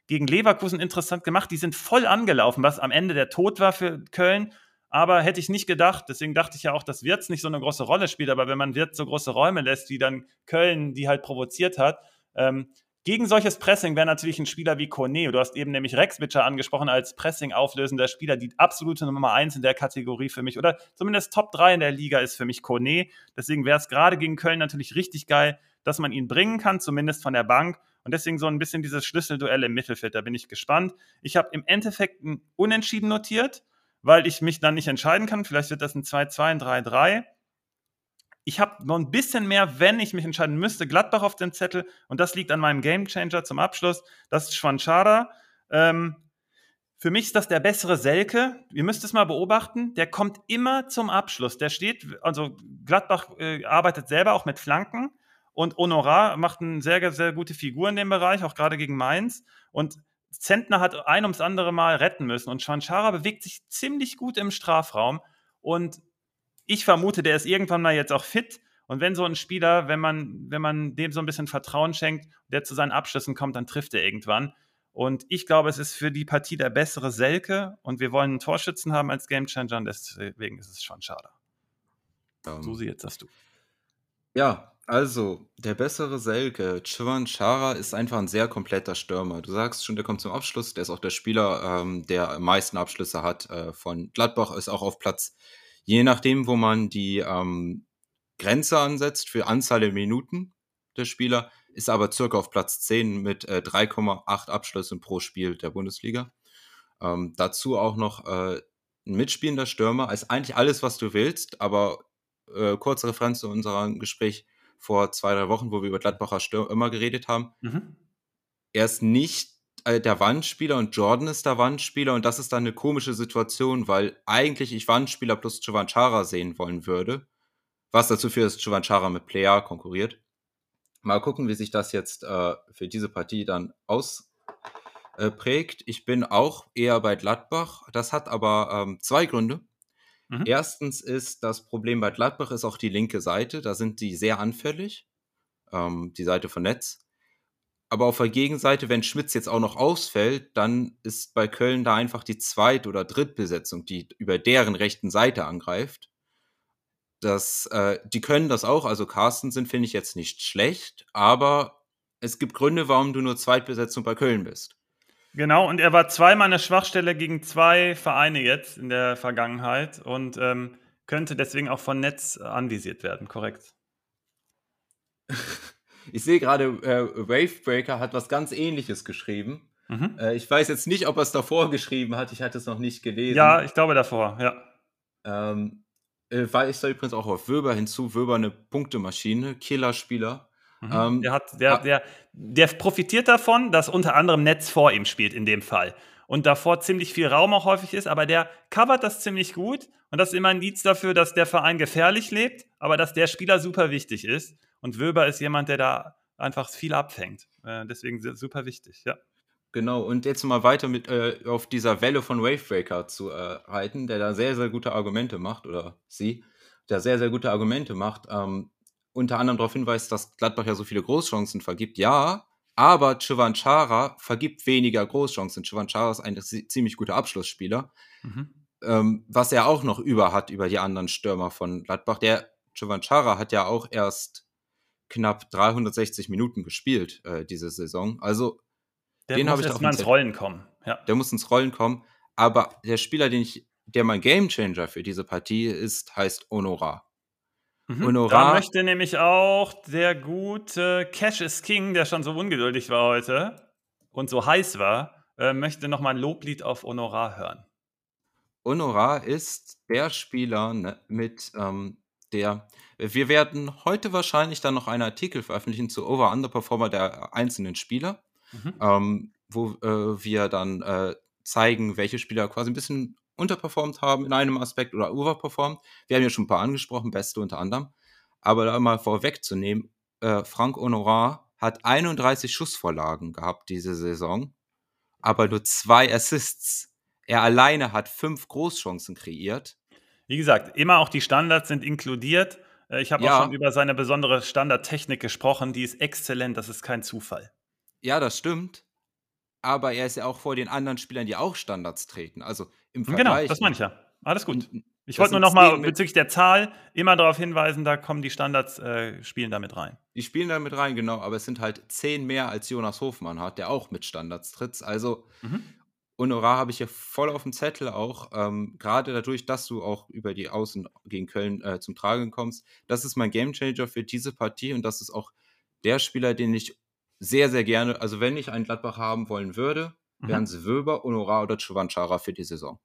gegen Leverkusen interessant gemacht. Die sind voll angelaufen, was am Ende der Tod war für Köln. Aber hätte ich nicht gedacht. Deswegen dachte ich ja auch, dass Wirtz nicht so eine große Rolle spielt. Aber wenn man Wirtz so große Räume lässt, wie dann Köln die halt provoziert hat, ähm, gegen solches Pressing wäre natürlich ein Spieler wie Kone, du hast eben nämlich Rex Witcher angesprochen als Pressing auflösender Spieler, die absolute Nummer eins in der Kategorie für mich oder zumindest Top 3 in der Liga ist für mich Kone. Deswegen wäre es gerade gegen Köln natürlich richtig geil, dass man ihn bringen kann, zumindest von der Bank. Und deswegen so ein bisschen dieses Schlüsselduell im Mittelfeld, da bin ich gespannt. Ich habe im Endeffekt ein Unentschieden notiert, weil ich mich dann nicht entscheiden kann. Vielleicht wird das ein 2-2, ein 3-3 ich habe noch ein bisschen mehr, wenn ich mich entscheiden müsste, Gladbach auf dem Zettel. Und das liegt an meinem Gamechanger zum Abschluss. Das ist Schwanschada. Ähm, für mich ist das der bessere Selke. Ihr müsst es mal beobachten. Der kommt immer zum Abschluss. Der steht, also Gladbach äh, arbeitet selber auch mit Flanken und Honorar macht eine sehr, sehr gute Figur in dem Bereich, auch gerade gegen Mainz. Und Zentner hat ein ums andere Mal retten müssen und Schwanschara bewegt sich ziemlich gut im Strafraum. Und ich vermute, der ist irgendwann mal jetzt auch fit. Und wenn so ein Spieler, wenn man, wenn man dem so ein bisschen Vertrauen schenkt, der zu seinen Abschlüssen kommt, dann trifft er irgendwann. Und ich glaube, es ist für die Partie der bessere Selke und wir wollen einen Torschützen haben als Gamechanger und deswegen ist es schon schade. Um, so sie jetzt hast du. Ja, also der bessere Selke, Chivan Chara, ist einfach ein sehr kompletter Stürmer. Du sagst schon, der kommt zum Abschluss, der ist auch der Spieler, ähm, der am meisten Abschlüsse hat äh, von Gladbach, ist auch auf Platz, je nachdem, wo man die ähm, Grenze ansetzt für Anzahl der Minuten der Spieler, ist aber circa auf Platz 10 mit äh, 3,8 Abschlüssen pro Spiel der Bundesliga. Ähm, dazu auch noch äh, ein mitspielender Stürmer, ist eigentlich alles, was du willst, aber äh, kurze Referenz zu unserem Gespräch vor zwei, drei Wochen, wo wir über Gladbacher Stürmer geredet haben. Mhm. Er ist nicht äh, der Wandspieler und Jordan ist der Wandspieler und das ist dann eine komische Situation, weil eigentlich ich Wandspieler plus Chovanchara sehen wollen würde, was dazu führt, dass Chovanchara mit Player konkurriert. Mal gucken, wie sich das jetzt äh, für diese Partie dann ausprägt. Äh, ich bin auch eher bei Gladbach. Das hat aber ähm, zwei Gründe. Mhm. Erstens ist das Problem bei Gladbach ist auch die linke Seite. Da sind die sehr anfällig. Ähm, die Seite von Netz. Aber auf der Gegenseite, wenn Schmitz jetzt auch noch ausfällt, dann ist bei Köln da einfach die Zweit- oder Drittbesetzung, die über deren rechten Seite angreift das, äh, die können das auch. Also Carstensen finde ich jetzt nicht schlecht, aber es gibt Gründe, warum du nur Zweitbesetzung bei Köln bist. Genau, und er war zweimal eine Schwachstelle gegen zwei Vereine jetzt in der Vergangenheit und ähm, könnte deswegen auch von Netz anvisiert werden, korrekt. Ich sehe gerade, äh, Wavebreaker hat was ganz ähnliches geschrieben. Mhm. Äh, ich weiß jetzt nicht, ob er es davor geschrieben hat, ich hatte es noch nicht gelesen. Ja, ich glaube davor, ja. Ähm, äh, weist da übrigens auch auf Wöber hinzu. Wöber eine Punktemaschine, Killerspieler. Mhm. Ähm, der, hat, der, der, der profitiert davon, dass unter anderem Netz vor ihm spielt in dem Fall. Und davor ziemlich viel Raum auch häufig ist, aber der covert das ziemlich gut. Und das ist immer ein Indiz dafür, dass der Verein gefährlich lebt, aber dass der Spieler super wichtig ist. Und Wöber ist jemand, der da einfach viel abfängt. Äh, deswegen super wichtig, ja. Genau, und jetzt mal weiter mit äh, auf dieser Welle von Wavebreaker zu äh, reiten, der da sehr, sehr gute Argumente macht, oder sie, der sehr, sehr gute Argumente macht. Ähm, unter anderem darauf hinweist, dass Gladbach ja so viele Großchancen vergibt. Ja, aber Chivanchara vergibt weniger Großchancen. Chivanchara ist ein ziemlich guter Abschlussspieler, mhm. ähm, was er auch noch über hat über die anderen Stürmer von Gladbach. Der Chivanchara hat ja auch erst knapp 360 Minuten gespielt äh, diese Saison. Also der den muss ich mal ins Rollen kommen. Ja. Der muss ins Rollen kommen. Aber der Spieler, den ich, der mein Gamechanger für diese Partie ist, heißt Honorar. Mhm. Honorar. Da möchte nämlich auch der gute Cash is King, der schon so ungeduldig war heute und so heiß war, äh, möchte nochmal ein Loblied auf Honorar hören. Honorar ist der Spieler ne, mit ähm, der. Wir werden heute wahrscheinlich dann noch einen Artikel veröffentlichen zu Over-Underperformer der einzelnen Spieler mhm. ähm, wo äh, wir dann äh, zeigen, welche Spieler quasi ein bisschen unterperformt haben in einem Aspekt oder overperformt. Wir haben ja schon ein paar angesprochen, Beste unter anderem. Aber da mal vorwegzunehmen, äh, Frank Honorat hat 31 Schussvorlagen gehabt diese Saison, aber nur zwei Assists. Er alleine hat fünf Großchancen kreiert. Wie gesagt, immer auch die Standards sind inkludiert. Äh, ich habe ja. auch schon über seine besondere Standardtechnik gesprochen. Die ist exzellent, das ist kein Zufall. Ja, das stimmt. Aber er ist ja auch vor den anderen Spielern, die auch Standards treten. Also im Vergleich. Genau, das meine ich ja. Alles gut. Ich wollte nur noch mal bezüglich der Zahl immer darauf hinweisen, da kommen die Standards, äh, spielen da mit rein. Die spielen da mit rein, genau. Aber es sind halt zehn mehr, als Jonas Hofmann hat, der auch mit Standards tritt. Also mhm. Honorar habe ich ja voll auf dem Zettel auch. Ähm, Gerade dadurch, dass du auch über die Außen gegen Köln äh, zum Tragen kommst. Das ist mein Gamechanger für diese Partie und das ist auch der Spieler, den ich sehr, sehr gerne, also wenn ich einen Gladbach haben wollen würde, mhm. wären sie Wöber, Honorar oder Chovanchara für die Saison.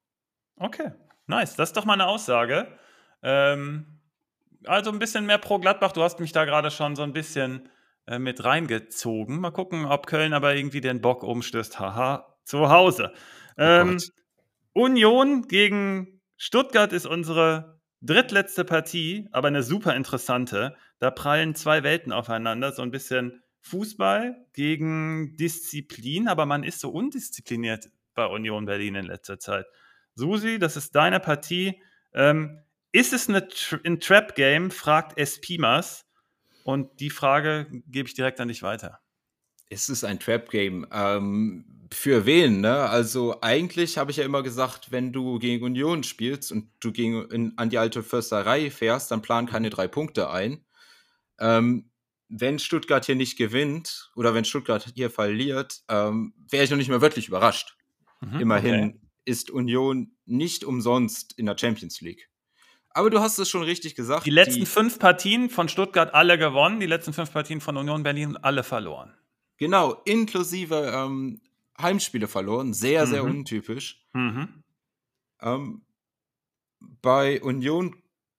Okay, nice. Das ist doch mal eine Aussage. Ähm, also ein bisschen mehr pro Gladbach. Du hast mich da gerade schon so ein bisschen äh, mit reingezogen. Mal gucken, ob Köln aber irgendwie den Bock umstößt. Haha, zu Hause. Oh ähm, Union gegen Stuttgart ist unsere drittletzte Partie, aber eine super interessante. Da prallen zwei Welten aufeinander, so ein bisschen Fußball gegen Disziplin, aber man ist so undiszipliniert bei Union Berlin in letzter Zeit. Susi, das ist deine Partie. Ähm, ist es eine, ein Trap-Game? fragt Espimas. Und die Frage gebe ich direkt an dich weiter. Ist es ein Trap-Game? Ähm, für wen, ne? Also eigentlich habe ich ja immer gesagt, wenn du gegen Union spielst und du gegen, in, an die alte Försterei fährst, dann plan keine drei Punkte ein. Ähm, wenn Stuttgart hier nicht gewinnt oder wenn Stuttgart hier verliert, ähm, wäre ich noch nicht mehr wirklich überrascht. Mhm, Immerhin okay. ist Union nicht umsonst in der Champions League. Aber du hast es schon richtig gesagt. Die letzten die, fünf Partien von Stuttgart alle gewonnen, die letzten fünf Partien von Union Berlin alle verloren. Genau, inklusive ähm, Heimspiele verloren. Sehr, mhm. sehr untypisch. Mhm. Ähm, bei Union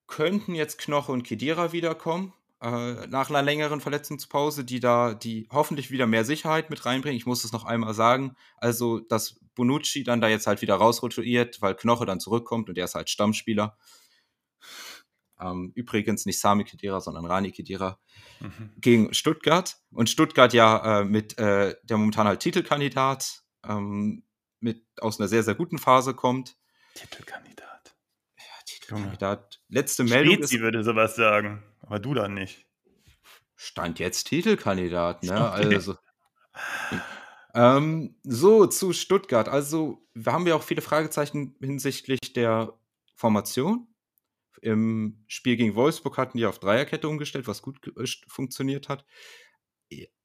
könnten jetzt Knoche und Kedira wiederkommen äh, nach einer längeren Verletzungspause, die da, die hoffentlich wieder mehr Sicherheit mit reinbringen. Ich muss es noch einmal sagen. Also, dass Bonucci dann da jetzt halt wieder rausrotiert, weil Knoche dann zurückkommt und er ist halt Stammspieler. Ähm, übrigens nicht Sami Kedira, sondern Rani Kedira mhm. gegen Stuttgart. Und Stuttgart ja äh, mit äh, der momentan halt Titelkandidat ähm, mit aus einer sehr, sehr guten Phase kommt. Titelkandidat. Ja, Titelkandidat. Letzte Meldung. Spezi würde sowas sagen. Aber du dann nicht. Stand jetzt Titelkandidat, ne? Also. Ähm, so, zu Stuttgart. Also, wir haben ja auch viele Fragezeichen hinsichtlich der Formation. Im Spiel gegen Wolfsburg hatten die auf Dreierkette umgestellt, was gut funktioniert hat.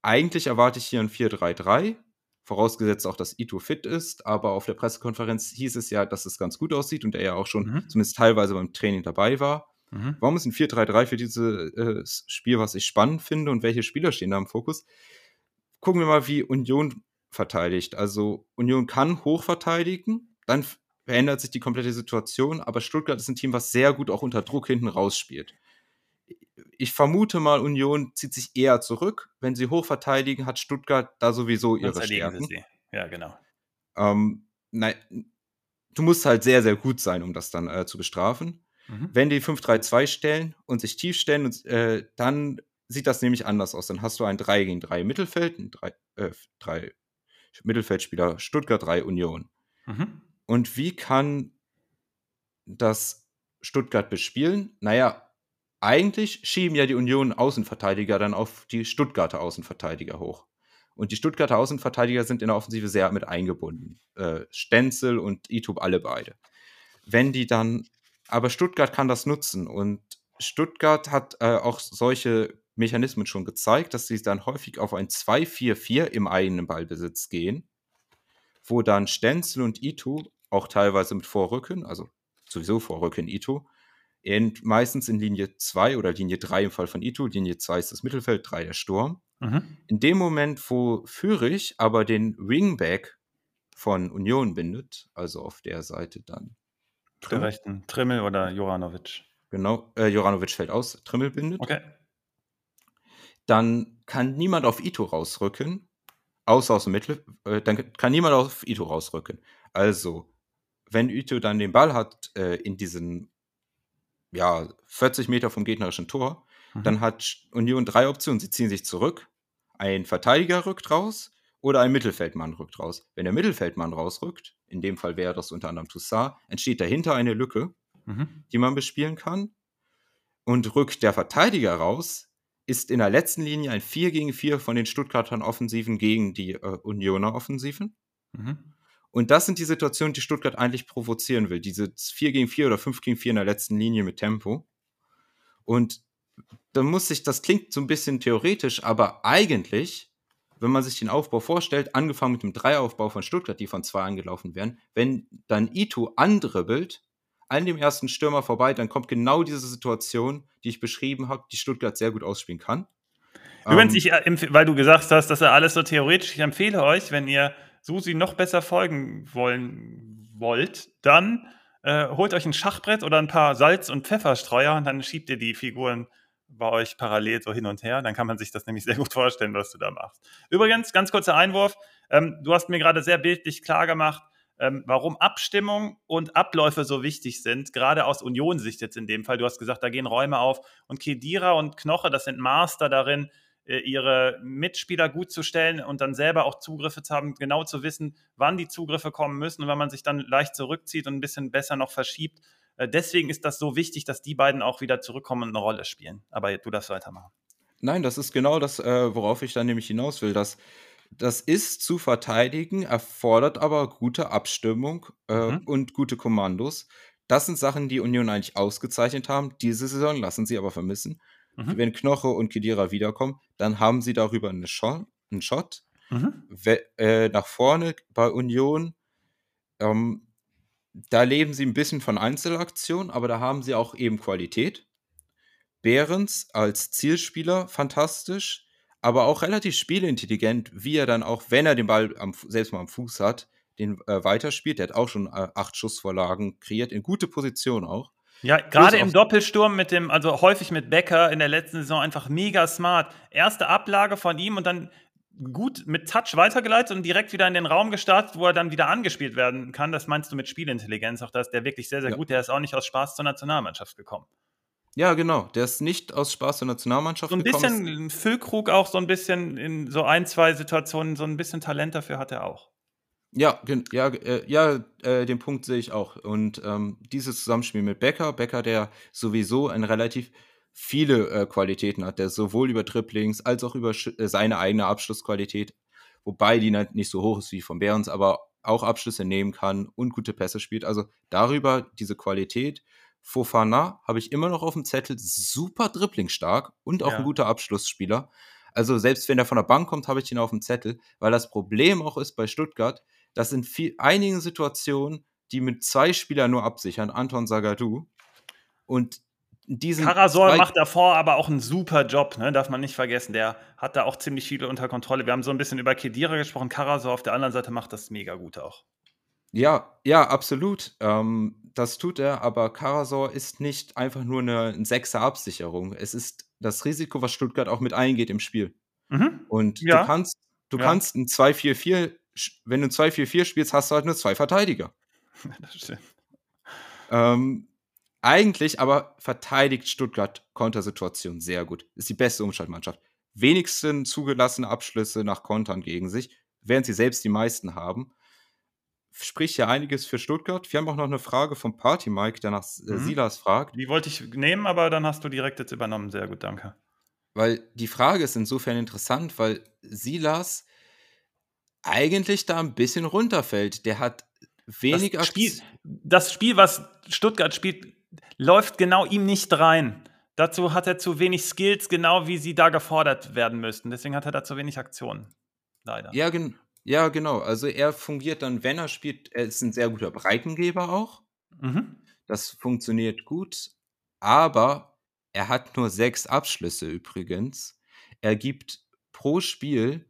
Eigentlich erwarte ich hier ein 4-3-3, vorausgesetzt auch, dass Ito fit ist. Aber auf der Pressekonferenz hieß es ja, dass es ganz gut aussieht und er ja auch schon mhm. zumindest teilweise beim Training dabei war. Mhm. Warum ist ein 4-3-3 für dieses äh, Spiel, was ich spannend finde und welche Spieler stehen da im Fokus? Gucken wir mal, wie Union verteidigt. Also Union kann hoch verteidigen, dann verändert sich die komplette Situation, aber Stuttgart ist ein Team, was sehr gut auch unter Druck hinten rausspielt. Ich vermute mal, Union zieht sich eher zurück. Wenn sie hoch verteidigen, hat Stuttgart da sowieso ihre Stärken. Sie. Ja, genau. Ähm, nein, du musst halt sehr, sehr gut sein, um das dann äh, zu bestrafen. Mhm. Wenn die 5-3-2 stellen und sich tief stellen, und, äh, dann sieht das nämlich anders aus. Dann hast du ein 3 gegen 3 Mittelfeld, ein 3, äh, 3 Mittelfeldspieler Stuttgart 3 Union. Mhm. Und wie kann das Stuttgart bespielen? Naja, eigentlich schieben ja die Union Außenverteidiger dann auf die Stuttgarter Außenverteidiger hoch. Und die Stuttgarter Außenverteidiger sind in der Offensive sehr mit eingebunden. Äh, Stenzel und Itub alle beide. Wenn die dann aber Stuttgart kann das nutzen und Stuttgart hat äh, auch solche Mechanismen schon gezeigt, dass sie dann häufig auf ein 2-4-4 im eigenen Ballbesitz gehen, wo dann Stenzel und Ito auch teilweise mit Vorrücken, also sowieso Vorrücken Ito, in, meistens in Linie 2 oder Linie 3 im Fall von Ito, Linie 2 ist das Mittelfeld, 3 der Sturm. Mhm. In dem Moment, wo Fürich aber den Wingback von Union bindet, also auf der Seite dann auf der rechten. Trimmel oder Joranovic? Genau, äh, Joranovic fällt aus, Trimmel bindet. Okay. Dann kann niemand auf Ito rausrücken, außer aus dem Mittel. Äh, dann kann niemand auf Ito rausrücken. Also, wenn Ito dann den Ball hat äh, in diesen ja, 40 Meter vom gegnerischen Tor, mhm. dann hat Union drei Optionen. Sie ziehen sich zurück, ein Verteidiger rückt raus oder ein Mittelfeldmann rückt raus. Wenn der Mittelfeldmann rausrückt, in dem Fall wäre das unter anderem Toussaint, entsteht dahinter eine Lücke, mhm. die man bespielen kann. Und rückt der Verteidiger raus, ist in der letzten Linie ein 4 gegen 4 von den Stuttgartern Offensiven gegen die äh, Unioner Offensiven. Mhm. Und das sind die Situationen, die Stuttgart eigentlich provozieren will. Diese 4 gegen 4 oder 5 gegen 4 in der letzten Linie mit Tempo. Und da muss sich, das klingt so ein bisschen theoretisch, aber eigentlich wenn man sich den Aufbau vorstellt, angefangen mit dem Dreieraufbau von Stuttgart, die von zwei angelaufen werden, wenn dann Ito andribbelt, an dem ersten Stürmer vorbei, dann kommt genau diese Situation, die ich beschrieben habe, die Stuttgart sehr gut ausspielen kann. Übrigens, ähm, ich, weil du gesagt hast, dass er alles so theoretisch, ich empfehle euch, wenn ihr Susi noch besser folgen wollen wollt, dann äh, holt euch ein Schachbrett oder ein paar Salz- und Pfefferstreuer und dann schiebt ihr die Figuren bei euch parallel so hin und her. Dann kann man sich das nämlich sehr gut vorstellen, was du da machst. Übrigens, ganz kurzer Einwurf. Ähm, du hast mir gerade sehr bildlich klar gemacht, ähm, warum Abstimmung und Abläufe so wichtig sind, gerade aus Union-Sicht jetzt in dem Fall. Du hast gesagt, da gehen Räume auf. Und Kedira und Knoche, das sind Master darin, ihre Mitspieler gut zu stellen und dann selber auch Zugriffe zu haben, genau zu wissen, wann die Zugriffe kommen müssen und wenn man sich dann leicht zurückzieht und ein bisschen besser noch verschiebt. Äh, deswegen ist das so wichtig, dass die beiden auch wieder zurückkommen und eine Rolle spielen. Aber du darfst weitermachen. Nein, das ist genau das, äh, worauf ich dann nämlich hinaus will, dass das ist zu verteidigen, erfordert aber gute Abstimmung äh, mhm. und gute Kommandos. Das sind Sachen, die Union eigentlich ausgezeichnet haben. Diese Saison lassen sie aber vermissen. Mhm. Wenn Knoche und Kedira wiederkommen, dann haben sie darüber eine Shot, einen Shot. Mhm. We äh, nach vorne bei Union, ähm, da leben sie ein bisschen von Einzelaktionen, aber da haben sie auch eben Qualität. Behrens als Zielspieler fantastisch aber auch relativ spielintelligent, wie er dann auch, wenn er den Ball am, selbst mal am Fuß hat, den äh, weiterspielt. Der hat auch schon äh, acht Schussvorlagen kreiert, in gute Position auch. Ja, gerade im Doppelsturm mit dem, also häufig mit Becker in der letzten Saison einfach mega smart. Erste Ablage von ihm und dann gut mit Touch weitergeleitet und direkt wieder in den Raum gestartet, wo er dann wieder angespielt werden kann. Das meinst du mit Spielintelligenz auch, da ist der wirklich sehr, sehr ja. gut. Der ist auch nicht aus Spaß zur Nationalmannschaft gekommen. Ja, genau. Der ist nicht aus Spaß zur Nationalmannschaft so ein gekommen. bisschen Füllkrug auch so ein bisschen in so ein, zwei Situationen, so ein bisschen Talent dafür hat er auch. Ja, ja, äh, ja, äh, den Punkt sehe ich auch. Und ähm, dieses Zusammenspiel mit Becker, Becker, der sowieso ein relativ viele äh, Qualitäten hat, der sowohl über Triplings als auch über äh, seine eigene Abschlussqualität, wobei die nicht so hoch ist wie von Behrens, aber auch Abschlüsse nehmen kann und gute Pässe spielt. Also darüber diese Qualität Fofana habe ich immer noch auf dem Zettel, super Dribbling-stark und auch ja. ein guter Abschlussspieler. Also selbst wenn er von der Bank kommt, habe ich ihn auf dem Zettel, weil das Problem auch ist bei Stuttgart, dass in viel, einigen Situationen, die mit zwei Spielern nur absichern, Anton Sagadou und diesen Karasor macht davor aber auch einen super Job, ne? darf man nicht vergessen. Der hat da auch ziemlich viele unter Kontrolle. Wir haben so ein bisschen über Kedira gesprochen. Karasor auf der anderen Seite macht das mega gut auch. Ja, ja, absolut. Ähm, das tut er, aber Karasor ist nicht einfach nur eine, eine Sechser-Absicherung. Es ist das Risiko, was Stuttgart auch mit eingeht im Spiel. Mhm. Und ja. du kannst, du ja. kannst ein 2-4-4, wenn du ein 2-4-4 spielst, hast du halt nur zwei Verteidiger. das stimmt. Ähm, eigentlich aber verteidigt Stuttgart Kontersituation sehr gut. Ist die beste Umschaltmannschaft. Wenigsten zugelassene Abschlüsse nach Kontern gegen sich, während sie selbst die meisten haben spricht ja einiges für Stuttgart. Wir haben auch noch eine Frage vom Party Mike, der nach äh, mhm. Silas fragt. Die wollte ich nehmen, aber dann hast du direkt jetzt übernommen. Sehr gut, danke. Weil die Frage ist insofern interessant, weil Silas eigentlich da ein bisschen runterfällt. Der hat wenig das Spiel, das Spiel, was Stuttgart spielt, läuft genau ihm nicht rein. Dazu hat er zu wenig Skills, genau wie sie da gefordert werden müssten. Deswegen hat er da zu wenig Aktionen. Leider. Ja, genau. Ja, genau. Also er fungiert dann, wenn er spielt, er ist ein sehr guter Breitengeber auch. Mhm. Das funktioniert gut. Aber er hat nur sechs Abschlüsse übrigens. Er gibt pro Spiel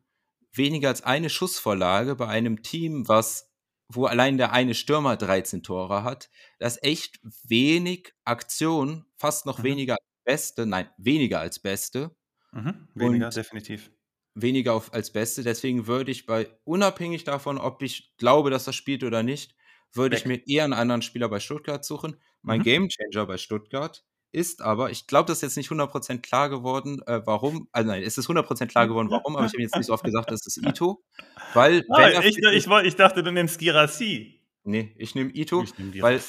weniger als eine Schussvorlage bei einem Team, was, wo allein der eine Stürmer 13 Tore hat. Das ist echt wenig Aktion, fast noch mhm. weniger als Beste, nein, weniger als Beste. Mhm. Weniger, definitiv weniger auf, als Beste. Deswegen würde ich bei, unabhängig davon, ob ich glaube, dass er spielt oder nicht, würde Weg. ich mir eher einen anderen Spieler bei Stuttgart suchen. Mein mhm. Gamechanger bei Stuttgart ist aber, ich glaube, das ist jetzt nicht 100% klar geworden, äh, warum, also nein, es ist 100% klar geworden, warum, aber ich habe jetzt nicht so oft gesagt, das ist Ito, weil... Ah, ich, ich, ich, dachte, du nimmst Girassi. Nee, ich nehme Ito, ich nehm weil...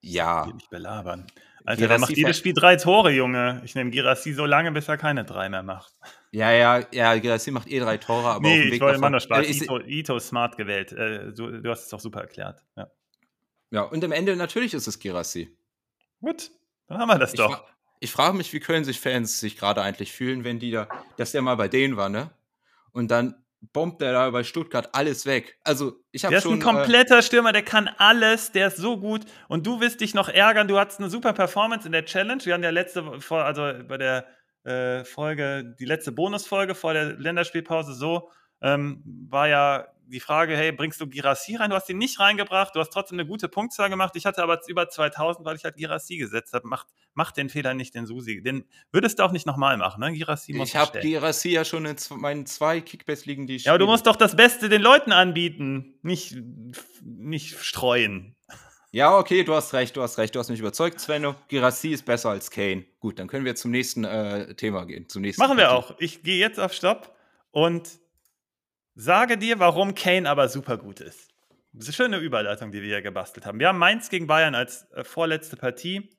Ja. Nicht belabern. Alter, der macht jedes Spiel drei Tore, Junge. Ich nehme Girassi so lange, bis er keine drei mehr macht. Ja, ja, ja, Girassi macht eh drei Tore, aber nee, auf dem Weg ich wollte immer noch Spaß. Äh, Ito, Ito ist smart gewählt. Äh, du, du, hast es doch super erklärt. Ja. ja, und am Ende natürlich ist es Girassi. Gut, dann haben wir das ich doch. Fra ich frage mich, wie können sich Fans sich gerade eigentlich fühlen, wenn die da, dass der mal bei denen war, ne? Und dann bombt der da bei Stuttgart alles weg. Also, ich habe Der ist schon, ein kompletter äh, Stürmer, der kann alles, der ist so gut. Und du wirst dich noch ärgern, du hattest eine super Performance in der Challenge. Wir haben ja letzte, also bei der äh, Folge, die letzte Bonusfolge vor der Länderspielpause so, ähm, war ja die Frage, hey, bringst du Girassi rein? Du hast ihn nicht reingebracht, du hast trotzdem eine gute Punktzahl gemacht. Ich hatte aber über 2000, weil ich halt Girassi gesetzt habe. Mach, mach den Fehler nicht, den Susi. Den würdest du auch nicht nochmal machen, ne? Girassi muss Ich habe Girassi ja schon in meinen zwei Kickbase-Ligen, die ich Ja, aber du musst doch das Beste den Leuten anbieten, nicht, nicht streuen. Ja, okay, du hast recht, du hast recht, du hast mich überzeugt, Svenno. Girassi ist besser als Kane. Gut, dann können wir zum nächsten äh, Thema gehen. Zum nächsten Machen wir auch. Ich gehe jetzt auf Stopp und sage dir, warum Kane aber super gut ist. Das ist eine schöne Überleitung, die wir hier gebastelt haben. Wir haben Mainz gegen Bayern als äh, vorletzte Partie.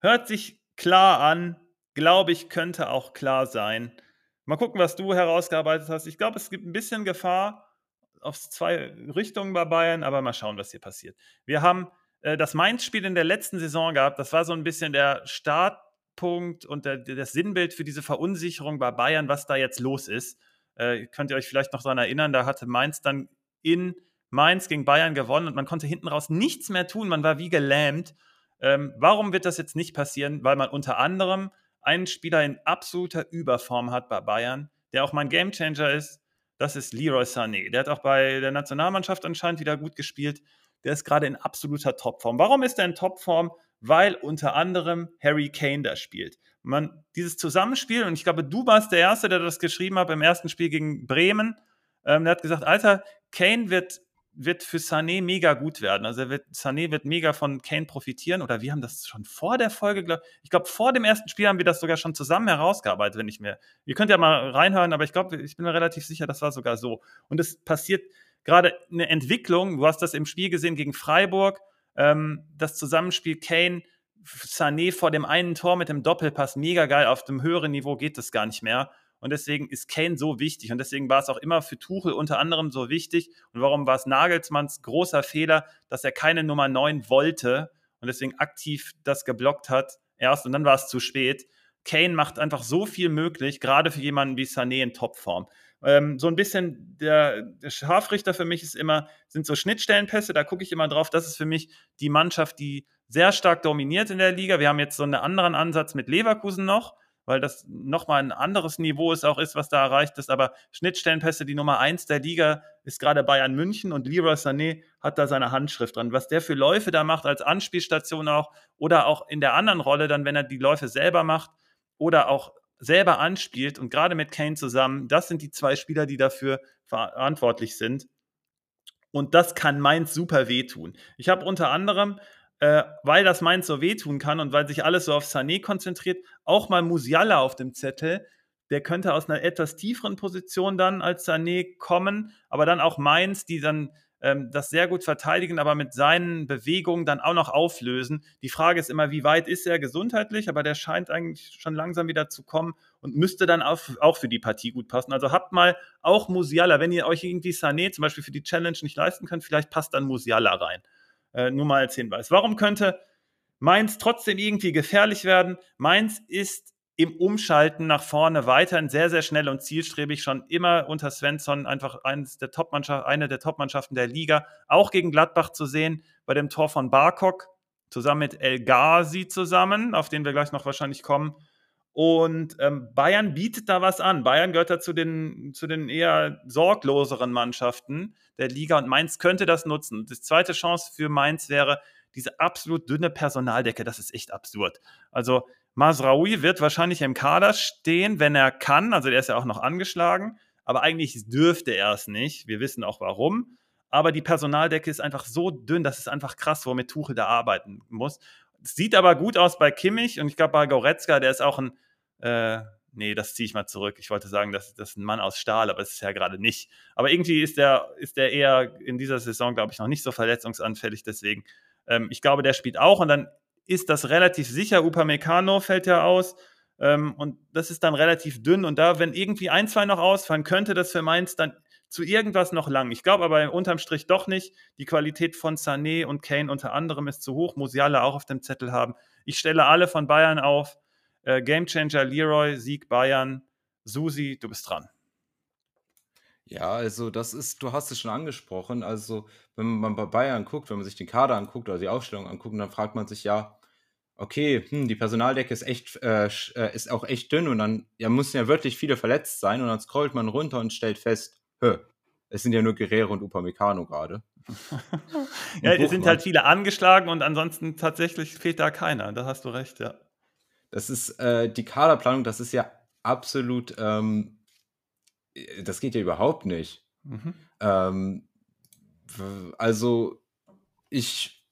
Hört sich klar an, glaube ich, könnte auch klar sein. Mal gucken, was du herausgearbeitet hast. Ich glaube, es gibt ein bisschen Gefahr, auf zwei Richtungen bei Bayern, aber mal schauen, was hier passiert. Wir haben äh, das Mainz-Spiel in der letzten Saison gehabt. Das war so ein bisschen der Startpunkt und der, das Sinnbild für diese Verunsicherung bei Bayern, was da jetzt los ist. Äh, könnt ihr euch vielleicht noch daran erinnern, da hatte Mainz dann in Mainz gegen Bayern gewonnen und man konnte hinten raus nichts mehr tun. Man war wie gelähmt. Ähm, warum wird das jetzt nicht passieren? Weil man unter anderem einen Spieler in absoluter Überform hat bei Bayern, der auch mein Gamechanger ist, das ist Leroy Sané. Der hat auch bei der Nationalmannschaft anscheinend wieder gut gespielt. Der ist gerade in absoluter Topform. Warum ist er in Topform? Weil unter anderem Harry Kane da spielt. Man, dieses Zusammenspiel, und ich glaube, du warst der Erste, der das geschrieben hat beim ersten Spiel gegen Bremen. Ähm, der hat gesagt, Alter, Kane wird wird für Sané mega gut werden. Also wird, Sané wird mega von Kane profitieren. Oder wir haben das schon vor der Folge, glaub, ich glaube, vor dem ersten Spiel haben wir das sogar schon zusammen herausgearbeitet, wenn ich mir. Ihr könnt ja mal reinhören, aber ich glaube, ich bin mir relativ sicher, das war sogar so. Und es passiert gerade eine Entwicklung. Du hast das im Spiel gesehen gegen Freiburg. Ähm, das Zusammenspiel Kane, Sané vor dem einen Tor mit dem Doppelpass, mega geil. Auf dem höheren Niveau geht das gar nicht mehr. Und deswegen ist Kane so wichtig. Und deswegen war es auch immer für Tuchel unter anderem so wichtig. Und warum war es Nagelsmanns großer Fehler, dass er keine Nummer 9 wollte und deswegen aktiv das geblockt hat erst und dann war es zu spät. Kane macht einfach so viel möglich, gerade für jemanden wie Sané in Topform. Ähm, so ein bisschen der, der Scharfrichter für mich ist immer, sind so Schnittstellenpässe, da gucke ich immer drauf. Das ist für mich die Mannschaft, die sehr stark dominiert in der Liga. Wir haben jetzt so einen anderen Ansatz mit Leverkusen noch weil das nochmal ein anderes Niveau ist, auch ist, was da erreicht ist. Aber Schnittstellenpässe, die Nummer eins der Liga ist gerade Bayern München und Leroy Sané hat da seine Handschrift dran. Was der für Läufe da macht als Anspielstation auch oder auch in der anderen Rolle dann, wenn er die Läufe selber macht oder auch selber anspielt und gerade mit Kane zusammen, das sind die zwei Spieler, die dafür verantwortlich sind. Und das kann Mainz super wehtun. Ich habe unter anderem äh, weil das Mainz so wehtun kann und weil sich alles so auf Sané konzentriert, auch mal Musiala auf dem Zettel. Der könnte aus einer etwas tieferen Position dann als Sané kommen, aber dann auch Mainz, die dann ähm, das sehr gut verteidigen, aber mit seinen Bewegungen dann auch noch auflösen. Die Frage ist immer, wie weit ist er gesundheitlich, aber der scheint eigentlich schon langsam wieder zu kommen und müsste dann auch, auch für die Partie gut passen. Also habt mal auch Musiala, wenn ihr euch irgendwie Sané zum Beispiel für die Challenge nicht leisten könnt, vielleicht passt dann Musiala rein. Äh, nur mal als Hinweis. Warum könnte Mainz trotzdem irgendwie gefährlich werden? Mainz ist im Umschalten nach vorne weiterhin sehr, sehr schnell und zielstrebig, schon immer unter Svensson einfach eines der Topmannschaft, eine der Topmannschaften der Liga, auch gegen Gladbach zu sehen, bei dem Tor von Barkok, zusammen mit El Ghazi zusammen, auf den wir gleich noch wahrscheinlich kommen. Und ähm, Bayern bietet da was an. Bayern gehört da zu den, zu den eher sorgloseren Mannschaften der Liga und Mainz könnte das nutzen. Die zweite Chance für Mainz wäre diese absolut dünne Personaldecke. Das ist echt absurd. Also Masraoui wird wahrscheinlich im Kader stehen, wenn er kann. Also der ist ja auch noch angeschlagen. Aber eigentlich dürfte er es nicht. Wir wissen auch warum. Aber die Personaldecke ist einfach so dünn, das ist einfach krass, womit Tuchel da arbeiten muss. Sieht aber gut aus bei Kimmich und ich glaube bei Goretzka, der ist auch ein, äh, nee, das ziehe ich mal zurück. Ich wollte sagen, das, das ist ein Mann aus Stahl, aber es ist ja gerade nicht. Aber irgendwie ist der, ist der eher in dieser Saison, glaube ich, noch nicht so verletzungsanfällig. Deswegen, ähm, ich glaube, der spielt auch und dann ist das relativ sicher. Upamecano fällt ja aus. Ähm, und das ist dann relativ dünn. Und da, wenn irgendwie ein, zwei noch ausfallen, könnte das für Mainz dann zu irgendwas noch lang. Ich glaube aber unterm Strich doch nicht. Die Qualität von Sané und Kane unter anderem ist zu hoch. Musiala auch auf dem Zettel haben. Ich stelle alle von Bayern auf. Äh, Gamechanger Leroy, Sieg Bayern. Susi, du bist dran. Ja, also das ist, du hast es schon angesprochen. Also, wenn man bei Bayern guckt, wenn man sich den Kader anguckt oder die Aufstellung anguckt, dann fragt man sich ja, okay, hm, die Personaldecke ist echt, äh, äh ist auch echt dünn und dann ja, müssen ja wirklich viele verletzt sein und dann scrollt man runter und stellt fest, hö, Es sind ja nur Guerrero und Upamecano gerade. ja, es sind halt viele angeschlagen und ansonsten tatsächlich fehlt da keiner. Da hast du recht, ja. Das ist äh, die Kaderplanung, das ist ja absolut, ähm, das geht ja überhaupt nicht. Mhm. Ähm, also ich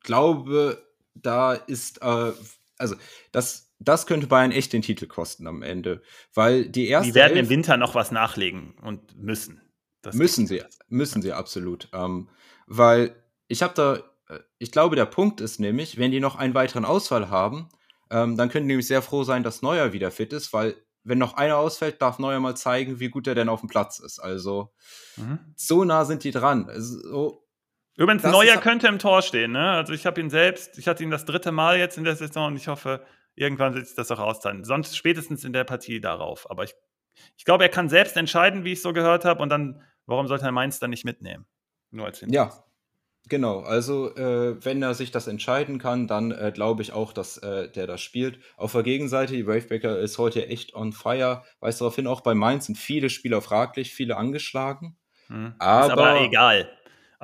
glaube, da ist, äh, also das, das könnte Bayern echt den Titel kosten am Ende, weil die erste. Die werden Elf, im Winter noch was nachlegen und müssen. Das müssen sie, müssen sie absolut, ähm, weil ich habe da, äh, ich glaube, der Punkt ist nämlich, wenn die noch einen weiteren Ausfall haben, ähm, dann können die nämlich sehr froh sein, dass Neuer wieder fit ist, weil wenn noch einer ausfällt, darf Neuer mal zeigen, wie gut er denn auf dem Platz ist. Also mhm. so nah sind die dran. Also, Übrigens, Neuer könnte im Tor stehen. Ne? Also ich habe ihn selbst, ich hatte ihn das dritte Mal jetzt in der Saison und ich hoffe, irgendwann wird sich das auch auszahlen. Sonst spätestens in der Partie darauf. Aber ich, ich glaube, er kann selbst entscheiden, wie ich so gehört habe. Und dann, warum sollte er Mainz dann nicht mitnehmen? Nur als Hinweis. Ja, Genau, also äh, wenn er sich das entscheiden kann, dann äh, glaube ich auch, dass äh, der das spielt. Auf der Gegenseite, die Wavebreaker ist heute echt on fire. Weiß daraufhin, auch bei Mainz sind viele Spieler fraglich, viele angeschlagen. Hm. Aber, ist aber egal.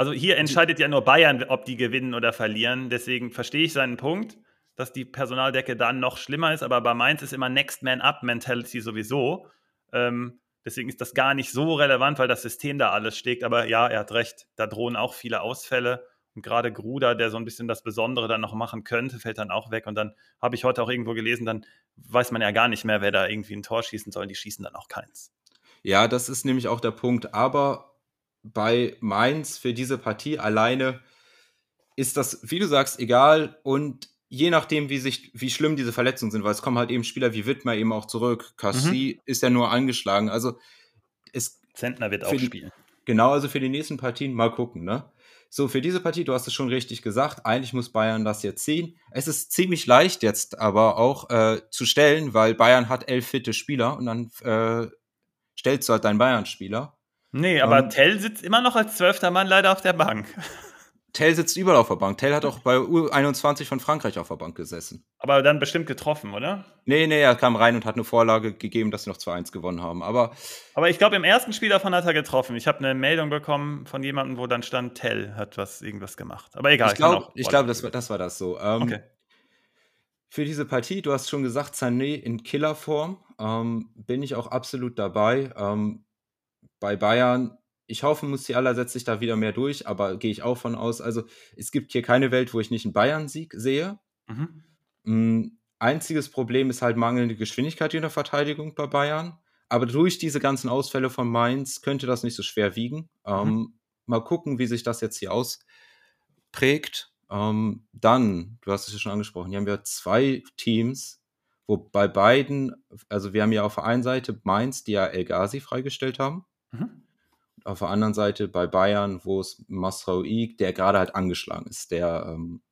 Also hier entscheidet ja nur Bayern, ob die gewinnen oder verlieren. Deswegen verstehe ich seinen Punkt, dass die Personaldecke dann noch schlimmer ist. Aber bei Mainz ist immer Next Man Up Mentality sowieso. Ähm, deswegen ist das gar nicht so relevant, weil das System da alles steckt. Aber ja, er hat recht. Da drohen auch viele Ausfälle. Und gerade Gruder, der so ein bisschen das Besondere dann noch machen könnte, fällt dann auch weg. Und dann habe ich heute auch irgendwo gelesen, dann weiß man ja gar nicht mehr, wer da irgendwie ein Tor schießen soll. Die schießen dann auch keins. Ja, das ist nämlich auch der Punkt. Aber bei Mainz für diese Partie alleine ist das, wie du sagst, egal und je nachdem, wie sich, wie schlimm diese Verletzungen sind, weil es kommen halt eben Spieler wie Wittmer eben auch zurück. Cassie mhm. ist ja nur angeschlagen. Also es Zentner wird auch die, spielen. Genau, also für die nächsten Partien mal gucken, ne? So, für diese Partie, du hast es schon richtig gesagt, eigentlich muss Bayern das jetzt ziehen. Es ist ziemlich leicht jetzt aber auch äh, zu stellen, weil Bayern hat elf fitte Spieler und dann äh, stellst du halt deinen Bayern-Spieler. Nee, aber ähm, Tell sitzt immer noch als zwölfter Mann leider auf der Bank. Tell sitzt überall auf der Bank. Tell hat auch bei U21 von Frankreich auf der Bank gesessen. Aber dann bestimmt getroffen, oder? Nee, nee, er kam rein und hat eine Vorlage gegeben, dass sie noch 2-1 gewonnen haben. Aber, aber ich glaube, im ersten Spiel davon hat er getroffen. Ich habe eine Meldung bekommen von jemandem, wo dann stand, Tell hat was, irgendwas gemacht. Aber egal. Ich glaube, glaub, das, war, das war das so. Ähm, okay. Für diese Partie, du hast schon gesagt, Sané in Killerform, ähm, bin ich auch absolut dabei. Ähm, bei Bayern, ich hoffe, Musiala setzt sich da wieder mehr durch, aber gehe ich auch von aus. Also es gibt hier keine Welt, wo ich nicht einen Bayern-Sieg sehe. Mhm. Mm, einziges Problem ist halt mangelnde Geschwindigkeit in der Verteidigung bei Bayern. Aber durch diese ganzen Ausfälle von Mainz könnte das nicht so schwer wiegen. Mhm. Ähm, mal gucken, wie sich das jetzt hier ausprägt. Ähm, dann, du hast es ja schon angesprochen, hier haben wir zwei Teams, wo bei beiden, also wir haben ja auf der einen Seite Mainz, die ja El Ghazi freigestellt haben. Mhm. Auf der anderen Seite bei Bayern, wo es Masraoui, der gerade halt angeschlagen ist, der ähm,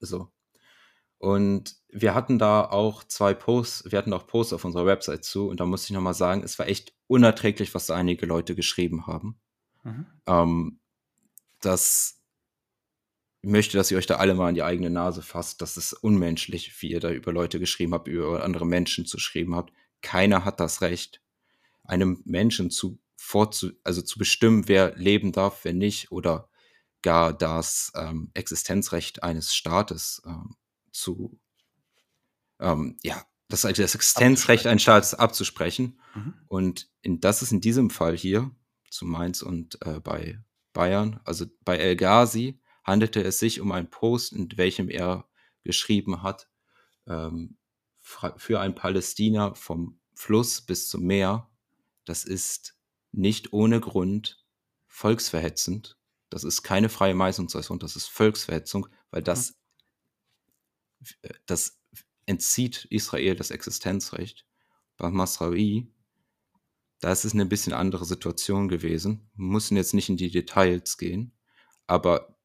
so. Und wir hatten da auch zwei Posts, wir hatten auch Posts auf unserer Website zu und da muss ich nochmal sagen, es war echt unerträglich, was da einige Leute geschrieben haben. Mhm. Ähm, das ich möchte, dass ihr euch da alle mal an die eigene Nase fasst. Das ist unmenschlich, wie ihr da über Leute geschrieben habt, über andere Menschen zu geschrieben habt. Keiner hat das Recht, einem Menschen zu vorzu, also zu bestimmen, wer leben darf, wer nicht, oder gar das ähm, Existenzrecht eines Staates ähm, zu, ähm, ja, das, das Existenzrecht eines Staates abzusprechen. Mhm. Und in, das ist in diesem Fall hier zu Mainz und äh, bei Bayern, also bei El Ghazi, handelte es sich um einen Post, in welchem er geschrieben hat, ähm, für ein Palästina vom Fluss bis zum Meer. Das ist nicht ohne Grund volksverhetzend. Das ist keine freie Meißungsäußerung, das ist Volksverhetzung, weil das, mhm. das entzieht Israel das Existenzrecht. Bei Masraoui, da ist es eine bisschen andere Situation gewesen. Wir müssen jetzt nicht in die Details gehen, aber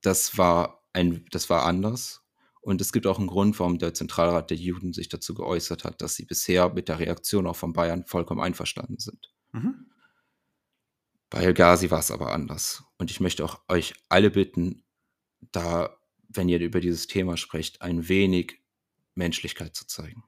das war ein, das war anders. Und es gibt auch einen Grund, warum der Zentralrat der Juden sich dazu geäußert hat, dass sie bisher mit der Reaktion auch von Bayern vollkommen einverstanden sind. Mhm. Bei El Ghazi war es aber anders. Und ich möchte auch euch alle bitten, da, wenn ihr über dieses Thema sprecht, ein wenig Menschlichkeit zu zeigen.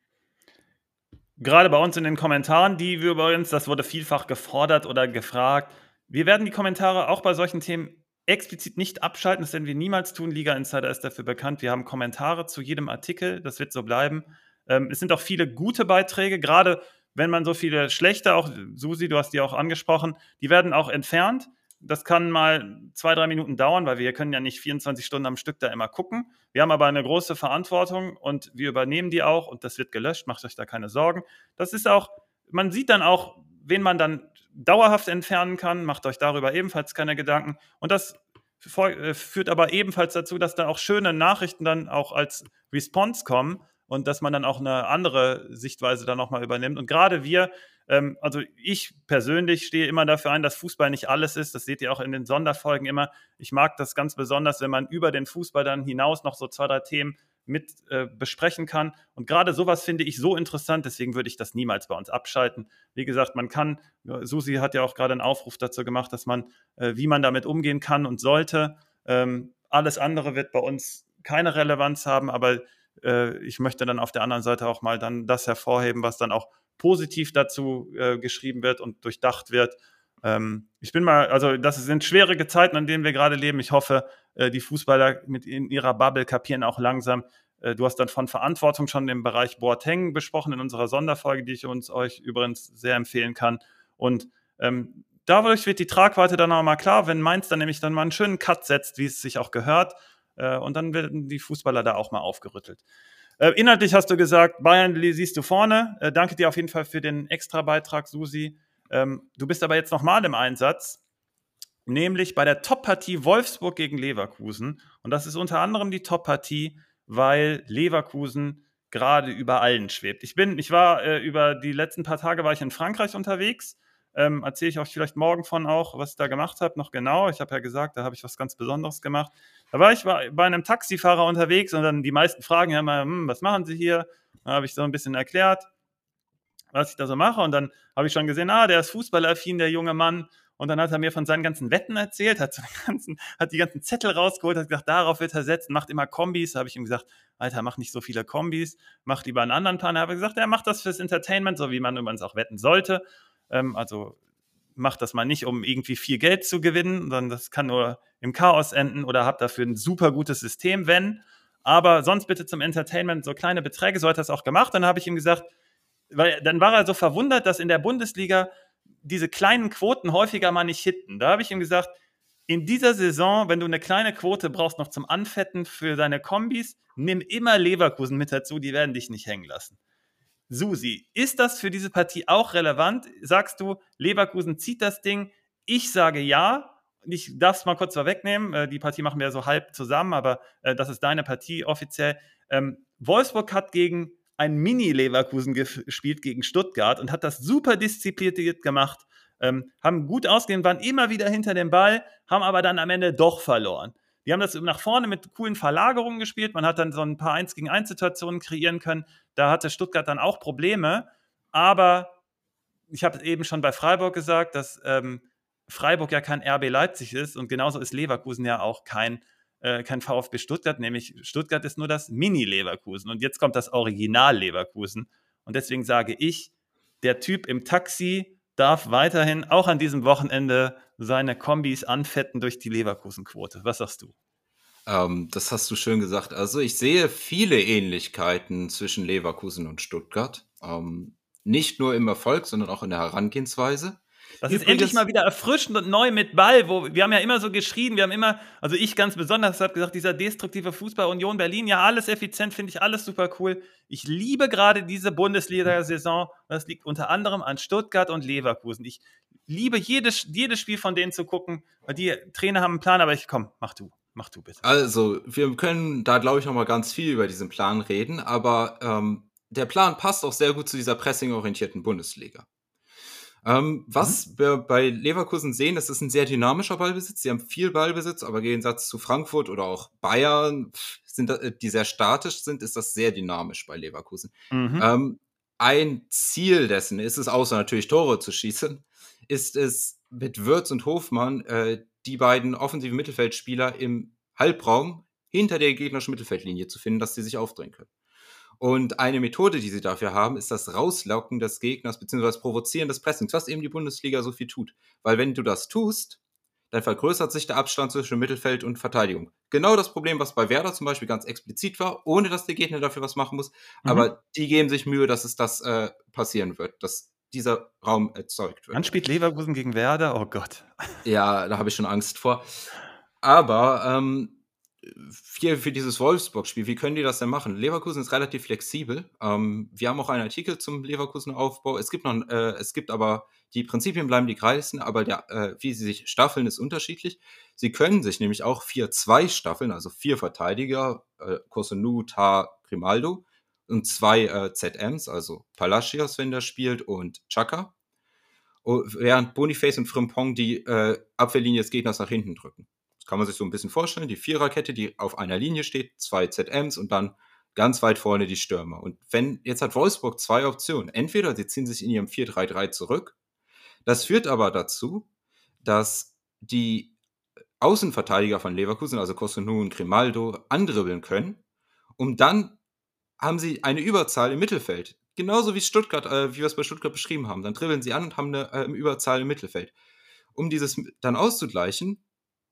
gerade bei uns in den Kommentaren, die wir übrigens, das wurde vielfach gefordert oder gefragt, wir werden die Kommentare auch bei solchen Themen explizit nicht abschalten, das werden wir niemals tun. Liga Insider ist dafür bekannt. Wir haben Kommentare zu jedem Artikel, das wird so bleiben. Ähm, es sind auch viele gute Beiträge, gerade wenn man so viele schlechte, auch Susi, du hast die auch angesprochen, die werden auch entfernt. Das kann mal zwei, drei Minuten dauern, weil wir können ja nicht 24 Stunden am Stück da immer gucken. Wir haben aber eine große Verantwortung und wir übernehmen die auch und das wird gelöscht, macht euch da keine Sorgen. Das ist auch, man sieht dann auch, wen man dann dauerhaft entfernen kann, macht euch darüber ebenfalls keine Gedanken. Und das äh, führt aber ebenfalls dazu, dass da auch schöne Nachrichten dann auch als Response kommen und dass man dann auch eine andere Sichtweise dann nochmal übernimmt. Und gerade wir, ähm, also ich persönlich stehe immer dafür ein, dass Fußball nicht alles ist. Das seht ihr auch in den Sonderfolgen immer. Ich mag das ganz besonders, wenn man über den Fußball dann hinaus noch so zwei, drei Themen mit äh, besprechen kann. Und gerade sowas finde ich so interessant, deswegen würde ich das niemals bei uns abschalten. Wie gesagt, man kann, Susi hat ja auch gerade einen Aufruf dazu gemacht, dass man, äh, wie man damit umgehen kann und sollte. Ähm, alles andere wird bei uns keine Relevanz haben, aber äh, ich möchte dann auf der anderen Seite auch mal dann das hervorheben, was dann auch positiv dazu äh, geschrieben wird und durchdacht wird. Ähm, ich bin mal, also das sind schwierige Zeiten, an denen wir gerade leben. Ich hoffe, äh, die Fußballer mit in ihrer Bubble kapieren auch langsam. Äh, du hast dann von Verantwortung schon im Bereich Boateng besprochen in unserer Sonderfolge, die ich uns euch übrigens sehr empfehlen kann. Und ähm, dadurch wird die Tragweite dann auch mal klar, wenn Mainz dann nämlich dann mal einen schönen Cut setzt, wie es sich auch gehört. Äh, und dann werden die Fußballer da auch mal aufgerüttelt. Äh, inhaltlich hast du gesagt, Bayern siehst du vorne. Äh, danke dir auf jeden Fall für den extra Beitrag, Susi. Ähm, du bist aber jetzt nochmal im Einsatz, nämlich bei der Top-Partie Wolfsburg gegen Leverkusen. Und das ist unter anderem die Top-Partie, weil Leverkusen gerade über allen schwebt. Ich bin, ich war äh, über die letzten paar Tage war ich in Frankreich unterwegs. Ähm, Erzähle ich euch vielleicht morgen von auch, was ich da gemacht habe, noch genau. Ich habe ja gesagt, da habe ich was ganz Besonderes gemacht. Da war ich bei einem Taxifahrer unterwegs und dann die meisten fragen ja immer, hm, was machen Sie hier? Da habe ich so ein bisschen erklärt, was ich da so mache. Und dann habe ich schon gesehen, ah, der ist fußballaffin, der junge Mann. Und dann hat er mir von seinen ganzen Wetten erzählt, hat, so ganzen, hat die ganzen Zettel rausgeholt, hat gesagt, darauf wird er setzen, macht immer Kombis. Da habe ich ihm gesagt, Alter, mach nicht so viele Kombis, mach lieber einen anderen Plan. Da habe gesagt, er macht das fürs Entertainment, so wie man übrigens auch wetten sollte. Ähm, also macht das mal nicht, um irgendwie viel Geld zu gewinnen, sondern das kann nur im Chaos enden oder habt dafür ein super gutes System, wenn. Aber sonst bitte zum Entertainment so kleine Beträge, so hat er es auch gemacht. Dann habe ich ihm gesagt, weil dann war er so verwundert, dass in der Bundesliga diese kleinen Quoten häufiger mal nicht hitten. Da habe ich ihm gesagt, in dieser Saison, wenn du eine kleine Quote brauchst noch zum Anfetten für deine Kombis, nimm immer Leverkusen mit dazu, die werden dich nicht hängen lassen. Susi, ist das für diese Partie auch relevant? Sagst du, Leverkusen zieht das Ding? Ich sage ja. Ich darf es mal kurz vorwegnehmen. Äh, die Partie machen wir so halb zusammen, aber äh, das ist deine Partie offiziell. Ähm, Wolfsburg hat gegen ein Mini-Leverkusen gespielt, gegen Stuttgart und hat das super diszipliniert gemacht. Ähm, haben gut ausgehen, waren immer wieder hinter dem Ball, haben aber dann am Ende doch verloren. Die haben das nach vorne mit coolen Verlagerungen gespielt. Man hat dann so ein paar 1 gegen 1 Situationen kreieren können. Da hatte Stuttgart dann auch Probleme. Aber ich habe eben schon bei Freiburg gesagt, dass ähm, Freiburg ja kein RB Leipzig ist und genauso ist Leverkusen ja auch kein, äh, kein VfB Stuttgart, nämlich Stuttgart ist nur das Mini-Leverkusen und jetzt kommt das Original-Leverkusen. Und deswegen sage ich, der Typ im Taxi darf weiterhin auch an diesem Wochenende seine Kombis anfetten durch die Leverkusen-Quote. Was sagst du? Ähm, das hast du schön gesagt. Also ich sehe viele Ähnlichkeiten zwischen Leverkusen und Stuttgart. Ähm, nicht nur im Erfolg, sondern auch in der Herangehensweise. Das Übrigens, ist endlich mal wieder erfrischend und neu mit Ball, wo wir haben ja immer so geschrien, wir haben immer, also ich ganz besonders habe gesagt, dieser destruktive Fußball Union Berlin, ja, alles effizient, finde ich alles super cool. Ich liebe gerade diese Bundesliga-Saison. Das liegt unter anderem an Stuttgart und Leverkusen. Ich liebe jedes, jedes Spiel von denen zu gucken, weil die Trainer haben einen Plan, aber ich komm, mach du. Mach du bitte. Also, wir können da, glaube ich, noch mal ganz viel über diesen Plan reden, aber ähm, der Plan passt auch sehr gut zu dieser pressingorientierten Bundesliga. Ähm, was mhm. wir bei Leverkusen sehen, das ist ein sehr dynamischer Ballbesitz. Sie haben viel Ballbesitz, aber im Gegensatz zu Frankfurt oder auch Bayern, sind, äh, die sehr statisch sind, ist das sehr dynamisch bei Leverkusen. Mhm. Ähm, ein Ziel dessen ist es, außer natürlich Tore zu schießen, ist es mit Würz und Hofmann äh, die beiden offensiven Mittelfeldspieler im Halbraum hinter der gegnerischen Mittelfeldlinie zu finden, dass sie sich aufdrehen können. Und eine Methode, die sie dafür haben, ist das Rauslocken des Gegners bzw. das Provozieren des Pressings, was eben die Bundesliga so viel tut. Weil wenn du das tust, dann vergrößert sich der Abstand zwischen Mittelfeld und Verteidigung. Genau das Problem, was bei Werder zum Beispiel ganz explizit war, ohne dass der Gegner dafür was machen muss. Mhm. Aber die geben sich Mühe, dass es das äh, passieren wird, dass dieser Raum erzeugt wird. Wann spielt Leverkusen gegen Werder? Oh Gott. Ja, da habe ich schon Angst vor. Aber ähm, für, für dieses Wolfsburg-Spiel, wie können die das denn machen? Leverkusen ist relativ flexibel. Ähm, wir haben auch einen Artikel zum Leverkusen-Aufbau. Es gibt noch, äh, es gibt aber die Prinzipien bleiben die gleichen, aber der, äh, wie sie sich staffeln, ist unterschiedlich. Sie können sich nämlich auch 4-2 staffeln, also vier Verteidiger, äh, Kosunu, Tar, Grimaldo und zwei äh, ZMs, also Palacios, wenn der spielt, und Chaka. Während Boniface und Frimpong die äh, Abwehrlinie des Gegners nach hinten drücken kann man sich so ein bisschen vorstellen, die Viererkette, die auf einer Linie steht, zwei ZMs und dann ganz weit vorne die Stürmer. Und wenn, jetzt hat Wolfsburg zwei Optionen. Entweder sie ziehen sich in ihrem 4-3-3 zurück. Das führt aber dazu, dass die Außenverteidiger von Leverkusen, also Kosunu und Grimaldo, andribbeln können. Um dann haben sie eine Überzahl im Mittelfeld. Genauso wie Stuttgart, äh, wie wir es bei Stuttgart beschrieben haben. Dann dribbeln sie an und haben eine äh, Überzahl im Mittelfeld. Um dieses dann auszugleichen,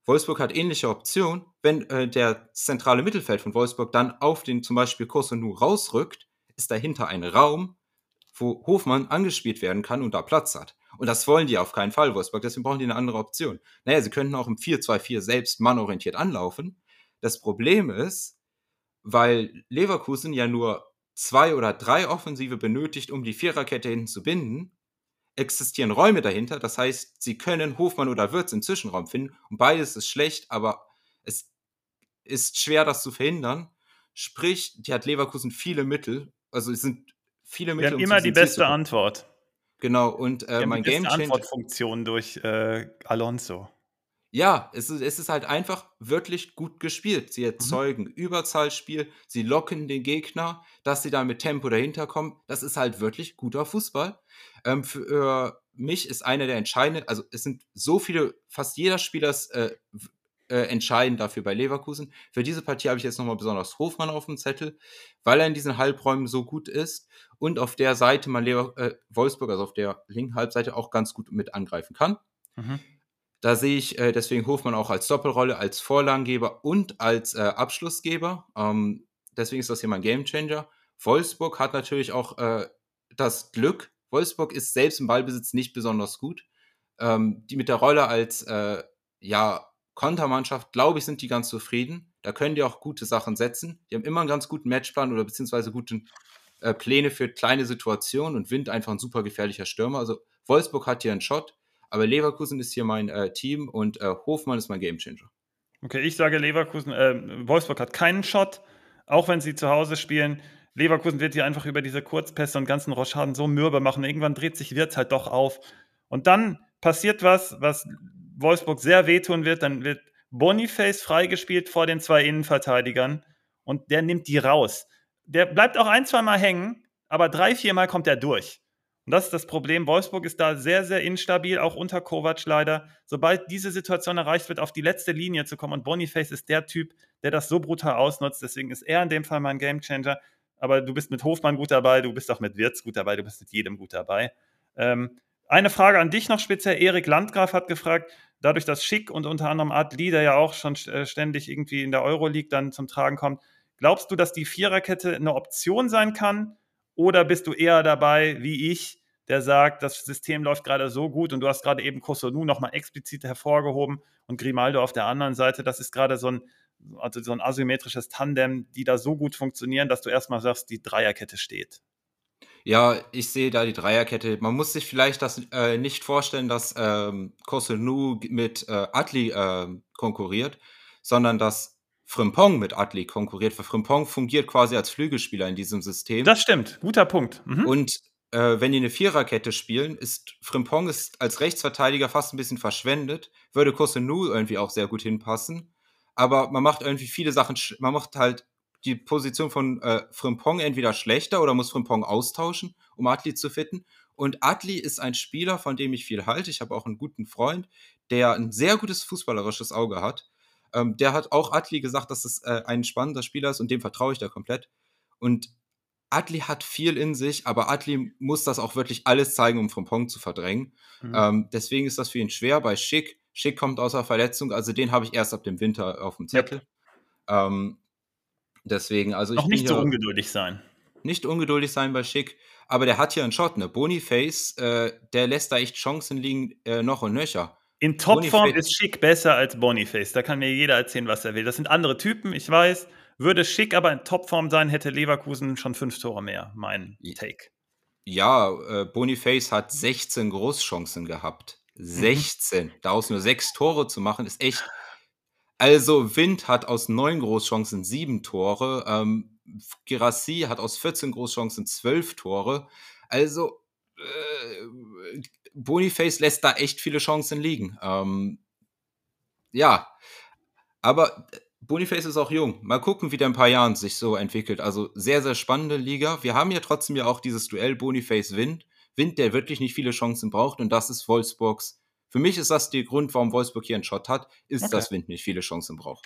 Wolfsburg hat ähnliche Optionen. Wenn äh, der zentrale Mittelfeld von Wolfsburg dann auf den zum Beispiel Kosunu rausrückt, ist dahinter ein Raum, wo Hofmann angespielt werden kann und da Platz hat. Und das wollen die auf keinen Fall, Wolfsburg. Deswegen brauchen die eine andere Option. Naja, sie könnten auch im 4-2-4 selbst mannorientiert anlaufen. Das Problem ist, weil Leverkusen ja nur zwei oder drei Offensive benötigt, um die Viererkette hinten zu binden, existieren Räume dahinter. Das heißt, sie können Hofmann oder Wirtz im Zwischenraum finden. Und beides ist schlecht, aber es ist schwer, das zu verhindern. Sprich, die hat Leverkusen viele Mittel. Also es sind viele Mittel. Wir haben um immer die beste Antwort. Genau, und äh, mein Game Changer. Antwortfunktion durch äh, Alonso. Ja, es ist, es ist halt einfach wirklich gut gespielt. Sie mhm. erzeugen mhm. Überzahlspiel, sie locken den Gegner, dass sie da mit Tempo dahinter kommen. Das ist halt wirklich guter Fußball. Ähm, für mich ist einer der entscheidenden, also es sind so viele, fast jeder Spieler ist äh, äh, entscheidend dafür bei Leverkusen. Für diese Partie habe ich jetzt nochmal besonders Hofmann auf dem Zettel, weil er in diesen Halbräumen so gut ist und auf der Seite man Lever äh, Wolfsburg, also auf der linken Halbseite, auch ganz gut mit angreifen kann. Mhm. Da sehe ich äh, deswegen Hofmann auch als Doppelrolle, als Vorlagengeber und als äh, Abschlussgeber. Ähm, deswegen ist das hier mein Gamechanger. Wolfsburg hat natürlich auch äh, das Glück. Wolfsburg ist selbst im Ballbesitz nicht besonders gut. Ähm, die mit der Rolle als äh, ja, Kontermannschaft, glaube ich, sind die ganz zufrieden. Da können die auch gute Sachen setzen. Die haben immer einen ganz guten Matchplan oder beziehungsweise gute äh, Pläne für kleine Situationen und Wind einfach ein super gefährlicher Stürmer. Also Wolfsburg hat hier einen Shot. Aber Leverkusen ist hier mein äh, Team und äh, Hofmann ist mein Gamechanger. Okay, ich sage Leverkusen, äh, Wolfsburg hat keinen Shot, auch wenn sie zu Hause spielen. Leverkusen wird hier einfach über diese Kurzpässe und ganzen Rochaden so mürbe machen. Irgendwann dreht sich Wirtz halt doch auf. Und dann passiert was, was Wolfsburg sehr wehtun wird. Dann wird Boniface freigespielt vor den zwei Innenverteidigern und der nimmt die raus. Der bleibt auch ein, zwei Mal hängen, aber drei, vier Mal kommt er durch. Und das ist das Problem. Wolfsburg ist da sehr, sehr instabil, auch unter Kovac leider. Sobald diese Situation erreicht wird, auf die letzte Linie zu kommen. Und Boniface ist der Typ, der das so brutal ausnutzt. Deswegen ist er in dem Fall mein Gamechanger. Aber du bist mit Hofmann gut dabei, du bist auch mit Wirtz gut dabei, du bist mit jedem gut dabei. Ähm, eine Frage an dich noch speziell. Erik Landgraf hat gefragt, dadurch, dass Schick und unter anderem Adli, der ja auch schon äh, ständig irgendwie in der Euroleague dann zum Tragen kommt, glaubst du, dass die Viererkette eine Option sein kann? Oder bist du eher dabei, wie ich, der sagt, das System läuft gerade so gut und du hast gerade eben Kosonu nochmal explizit hervorgehoben und Grimaldo auf der anderen Seite. Das ist gerade so ein, also so ein asymmetrisches Tandem, die da so gut funktionieren, dass du erstmal sagst, die Dreierkette steht. Ja, ich sehe da die Dreierkette. Man muss sich vielleicht das äh, nicht vorstellen, dass ähm, Kosunu mit äh, Atli äh, konkurriert, sondern dass Frimpong mit Adli konkurriert, Für Frimpong fungiert quasi als Flügelspieler in diesem System. Das stimmt, guter Punkt. Mhm. Und äh, wenn die eine Viererkette spielen, ist Frimpong ist als Rechtsverteidiger fast ein bisschen verschwendet, würde Kosenu irgendwie auch sehr gut hinpassen. Aber man macht irgendwie viele Sachen, man macht halt die Position von äh, Frimpong entweder schlechter oder muss Frimpong austauschen, um Adli zu fitten. Und Adli ist ein Spieler, von dem ich viel halte. Ich habe auch einen guten Freund, der ein sehr gutes fußballerisches Auge hat. Ähm, der hat auch Atli gesagt, dass es äh, ein spannender Spieler ist und dem vertraue ich da komplett. Und Adli hat viel in sich, aber Adli muss das auch wirklich alles zeigen, um Frimpong zu verdrängen. Mhm. Ähm, deswegen ist das für ihn schwer. Bei Schick, Schick kommt außer Verletzung, also den habe ich erst ab dem Winter auf dem Zettel. Ja. Ähm, deswegen, also Noch nicht so ungeduldig sein. Nicht ungeduldig sein bei Schick, aber der hat hier einen Shot, ne? Boniface, äh, der lässt da echt Chancen liegen, äh, noch und nöcher. In Topform ist Schick besser als Boniface. Da kann mir jeder erzählen, was er will. Das sind andere Typen, ich weiß. Würde Schick aber in Topform sein, hätte Leverkusen schon fünf Tore mehr, mein Take. Ja, äh, Boniface hat 16 Großchancen gehabt. 16. Mhm. Daraus nur sechs Tore zu machen, ist echt. Also, Wind hat aus neun Großchancen sieben Tore. Ähm, Girassi hat aus 14 Großchancen zwölf Tore. Also, äh, Boniface lässt da echt viele Chancen liegen. Ähm, ja, aber Boniface ist auch jung. Mal gucken, wie der in ein paar Jahren sich so entwickelt. Also sehr, sehr spannende Liga. Wir haben ja trotzdem ja auch dieses Duell Boniface-Wind. Wind, der wirklich nicht viele Chancen braucht und das ist Wolfsburgs. Für mich ist das der Grund, warum Wolfsburg hier einen Shot hat, ist, okay. dass Wind nicht viele Chancen braucht.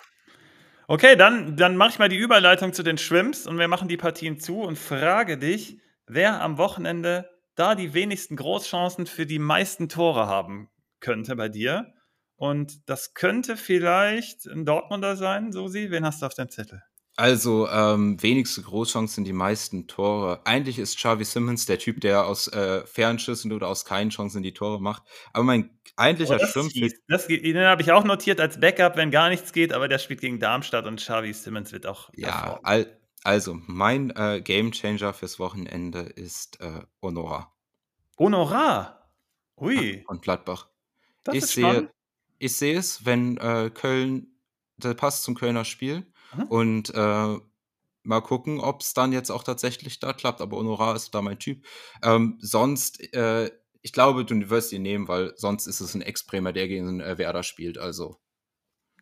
Okay, dann, dann mache ich mal die Überleitung zu den Schwimms und wir machen die Partien zu und frage dich, wer am Wochenende da die wenigsten Großchancen für die meisten Tore haben könnte bei dir. Und das könnte vielleicht ein Dortmunder sein, Susi. Wen hast du auf deinem Zettel? Also, ähm, wenigste Großchancen, die meisten Tore. Eigentlich ist Xavi Simmons der Typ, der aus äh, Fernschüssen oder aus keinen Chancen die Tore macht. Aber mein eigentlicher oh, Schirm. Das, den habe ich auch notiert als Backup, wenn gar nichts geht, aber der spielt gegen Darmstadt und Xavi Simmons wird auch. Ja, also, mein äh, Gamechanger fürs Wochenende ist äh, Honora. Honora? Ui. Und Gladbach. Das ich sehe, ich sehe es, wenn äh, Köln, der passt zum Kölner Spiel. Mhm. Und äh, mal gucken, ob es dann jetzt auch tatsächlich da klappt. Aber Honorar ist da mein Typ. Ähm, sonst, äh, ich glaube, du wirst ihn nehmen, weil sonst ist es ein Ex-Bremer, der gegen äh, Werder spielt. Also.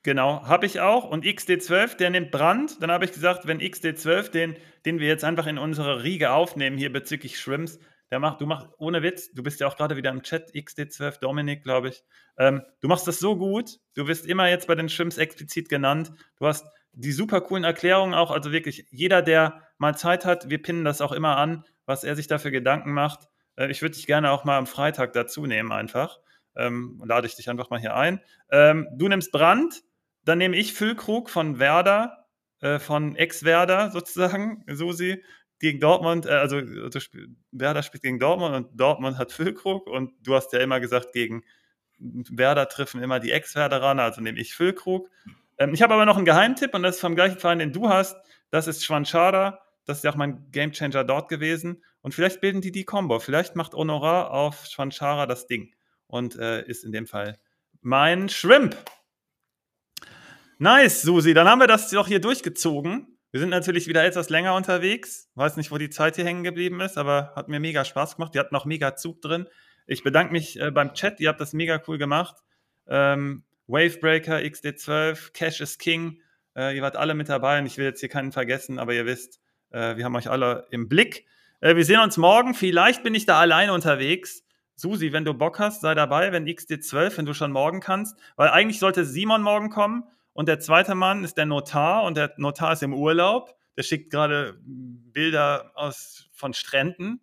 Genau, habe ich auch. Und XD12, der nimmt Brand. Dann habe ich gesagt, wenn XD12, den, den wir jetzt einfach in unsere Riege aufnehmen, hier bezüglich Shrimps, der macht, du machst, ohne Witz, du bist ja auch gerade wieder im Chat, XD12, Dominik, glaube ich. Ähm, du machst das so gut. Du wirst immer jetzt bei den Shrimps explizit genannt. Du hast die super coolen Erklärungen auch, also wirklich jeder, der mal Zeit hat, wir pinnen das auch immer an, was er sich dafür Gedanken macht. Äh, ich würde dich gerne auch mal am Freitag dazu nehmen, einfach. Ähm, lade ich dich einfach mal hier ein. Ähm, du nimmst Brand, dann nehme ich Füllkrug von Werder, äh, von Ex-Werder sozusagen, Susi, gegen Dortmund, äh, also, also Werder spielt gegen Dortmund und Dortmund hat Füllkrug und du hast ja immer gesagt, gegen Werder treffen immer die Ex-Werderaner, also nehme ich Füllkrug. Ähm, ich habe aber noch einen Geheimtipp und das ist vom gleichen Verein, den du hast. Das ist Schwanschada. Das ist ja auch mein Gamechanger dort gewesen. Und vielleicht bilden die die Combo. Vielleicht macht Honorar auf Schwanschara das Ding und äh, ist in dem Fall mein Shrimp. Nice, Susi. Dann haben wir das doch hier durchgezogen. Wir sind natürlich wieder etwas länger unterwegs. Weiß nicht, wo die Zeit hier hängen geblieben ist, aber hat mir mega Spaß gemacht. Wir hatten noch mega Zug drin. Ich bedanke mich äh, beim Chat. Ihr habt das mega cool gemacht. Ähm, Wavebreaker, XD12, Cash is King. Äh, ihr wart alle mit dabei und ich will jetzt hier keinen vergessen, aber ihr wisst, äh, wir haben euch alle im Blick. Äh, wir sehen uns morgen. Vielleicht bin ich da alleine unterwegs. Susi, wenn du Bock hast, sei dabei, wenn XD12, wenn du schon morgen kannst. Weil eigentlich sollte Simon morgen kommen und der zweite Mann ist der Notar und der Notar ist im Urlaub. Der schickt gerade Bilder aus, von Stränden.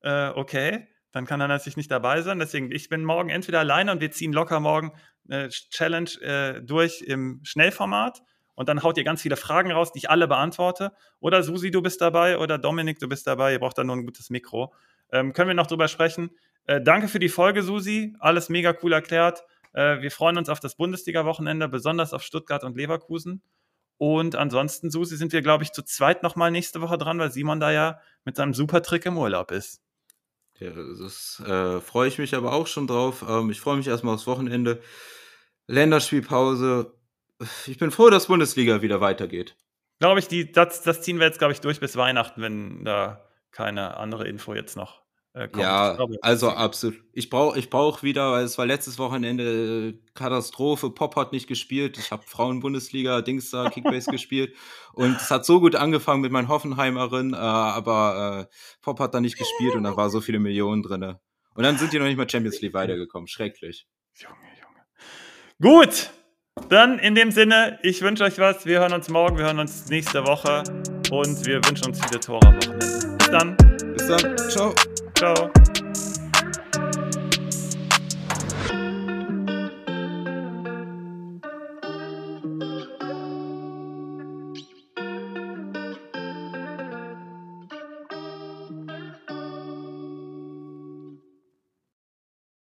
Äh, okay, dann kann er natürlich nicht dabei sein. Deswegen, ich bin morgen entweder alleine und wir ziehen locker morgen eine Challenge äh, durch im Schnellformat und dann haut ihr ganz viele Fragen raus, die ich alle beantworte. Oder Susi, du bist dabei oder Dominik, du bist dabei. Ihr braucht dann nur ein gutes Mikro. Ähm, können wir noch drüber sprechen? Äh, danke für die Folge, Susi. Alles mega cool erklärt. Äh, wir freuen uns auf das Bundesliga-Wochenende, besonders auf Stuttgart und Leverkusen. Und ansonsten, Susi, sind wir, glaube ich, zu zweit nochmal nächste Woche dran, weil Simon da ja mit seinem Supertrick im Urlaub ist. Ja, das äh, freue ich mich aber auch schon drauf. Ähm, ich freue mich erstmal aufs Wochenende. Länderspielpause. Ich bin froh, dass Bundesliga wieder weitergeht. Glaube ich, die, das, das ziehen wir jetzt, glaube ich, durch bis Weihnachten, wenn da keine andere Info jetzt noch äh. Ja, also absolut. Ich brauche ich brauch wieder, weil es war letztes Wochenende Katastrophe. Pop hat nicht gespielt. Ich habe Frauen-Bundesliga, Dings da, Kickbase gespielt. Und es hat so gut angefangen mit meinen Hoffenheimerin, äh, aber äh, Pop hat da nicht gespielt und da war so viele Millionen drin. Und dann sind die noch nicht mal Champions League weitergekommen. Schrecklich. Junge, Junge. Gut, dann in dem Sinne, ich wünsche euch was. Wir hören uns morgen, wir hören uns nächste Woche. und wir wünschen uns viele Tore am Wochenende. Bis dann. Bis dann. Ciao. Ciao.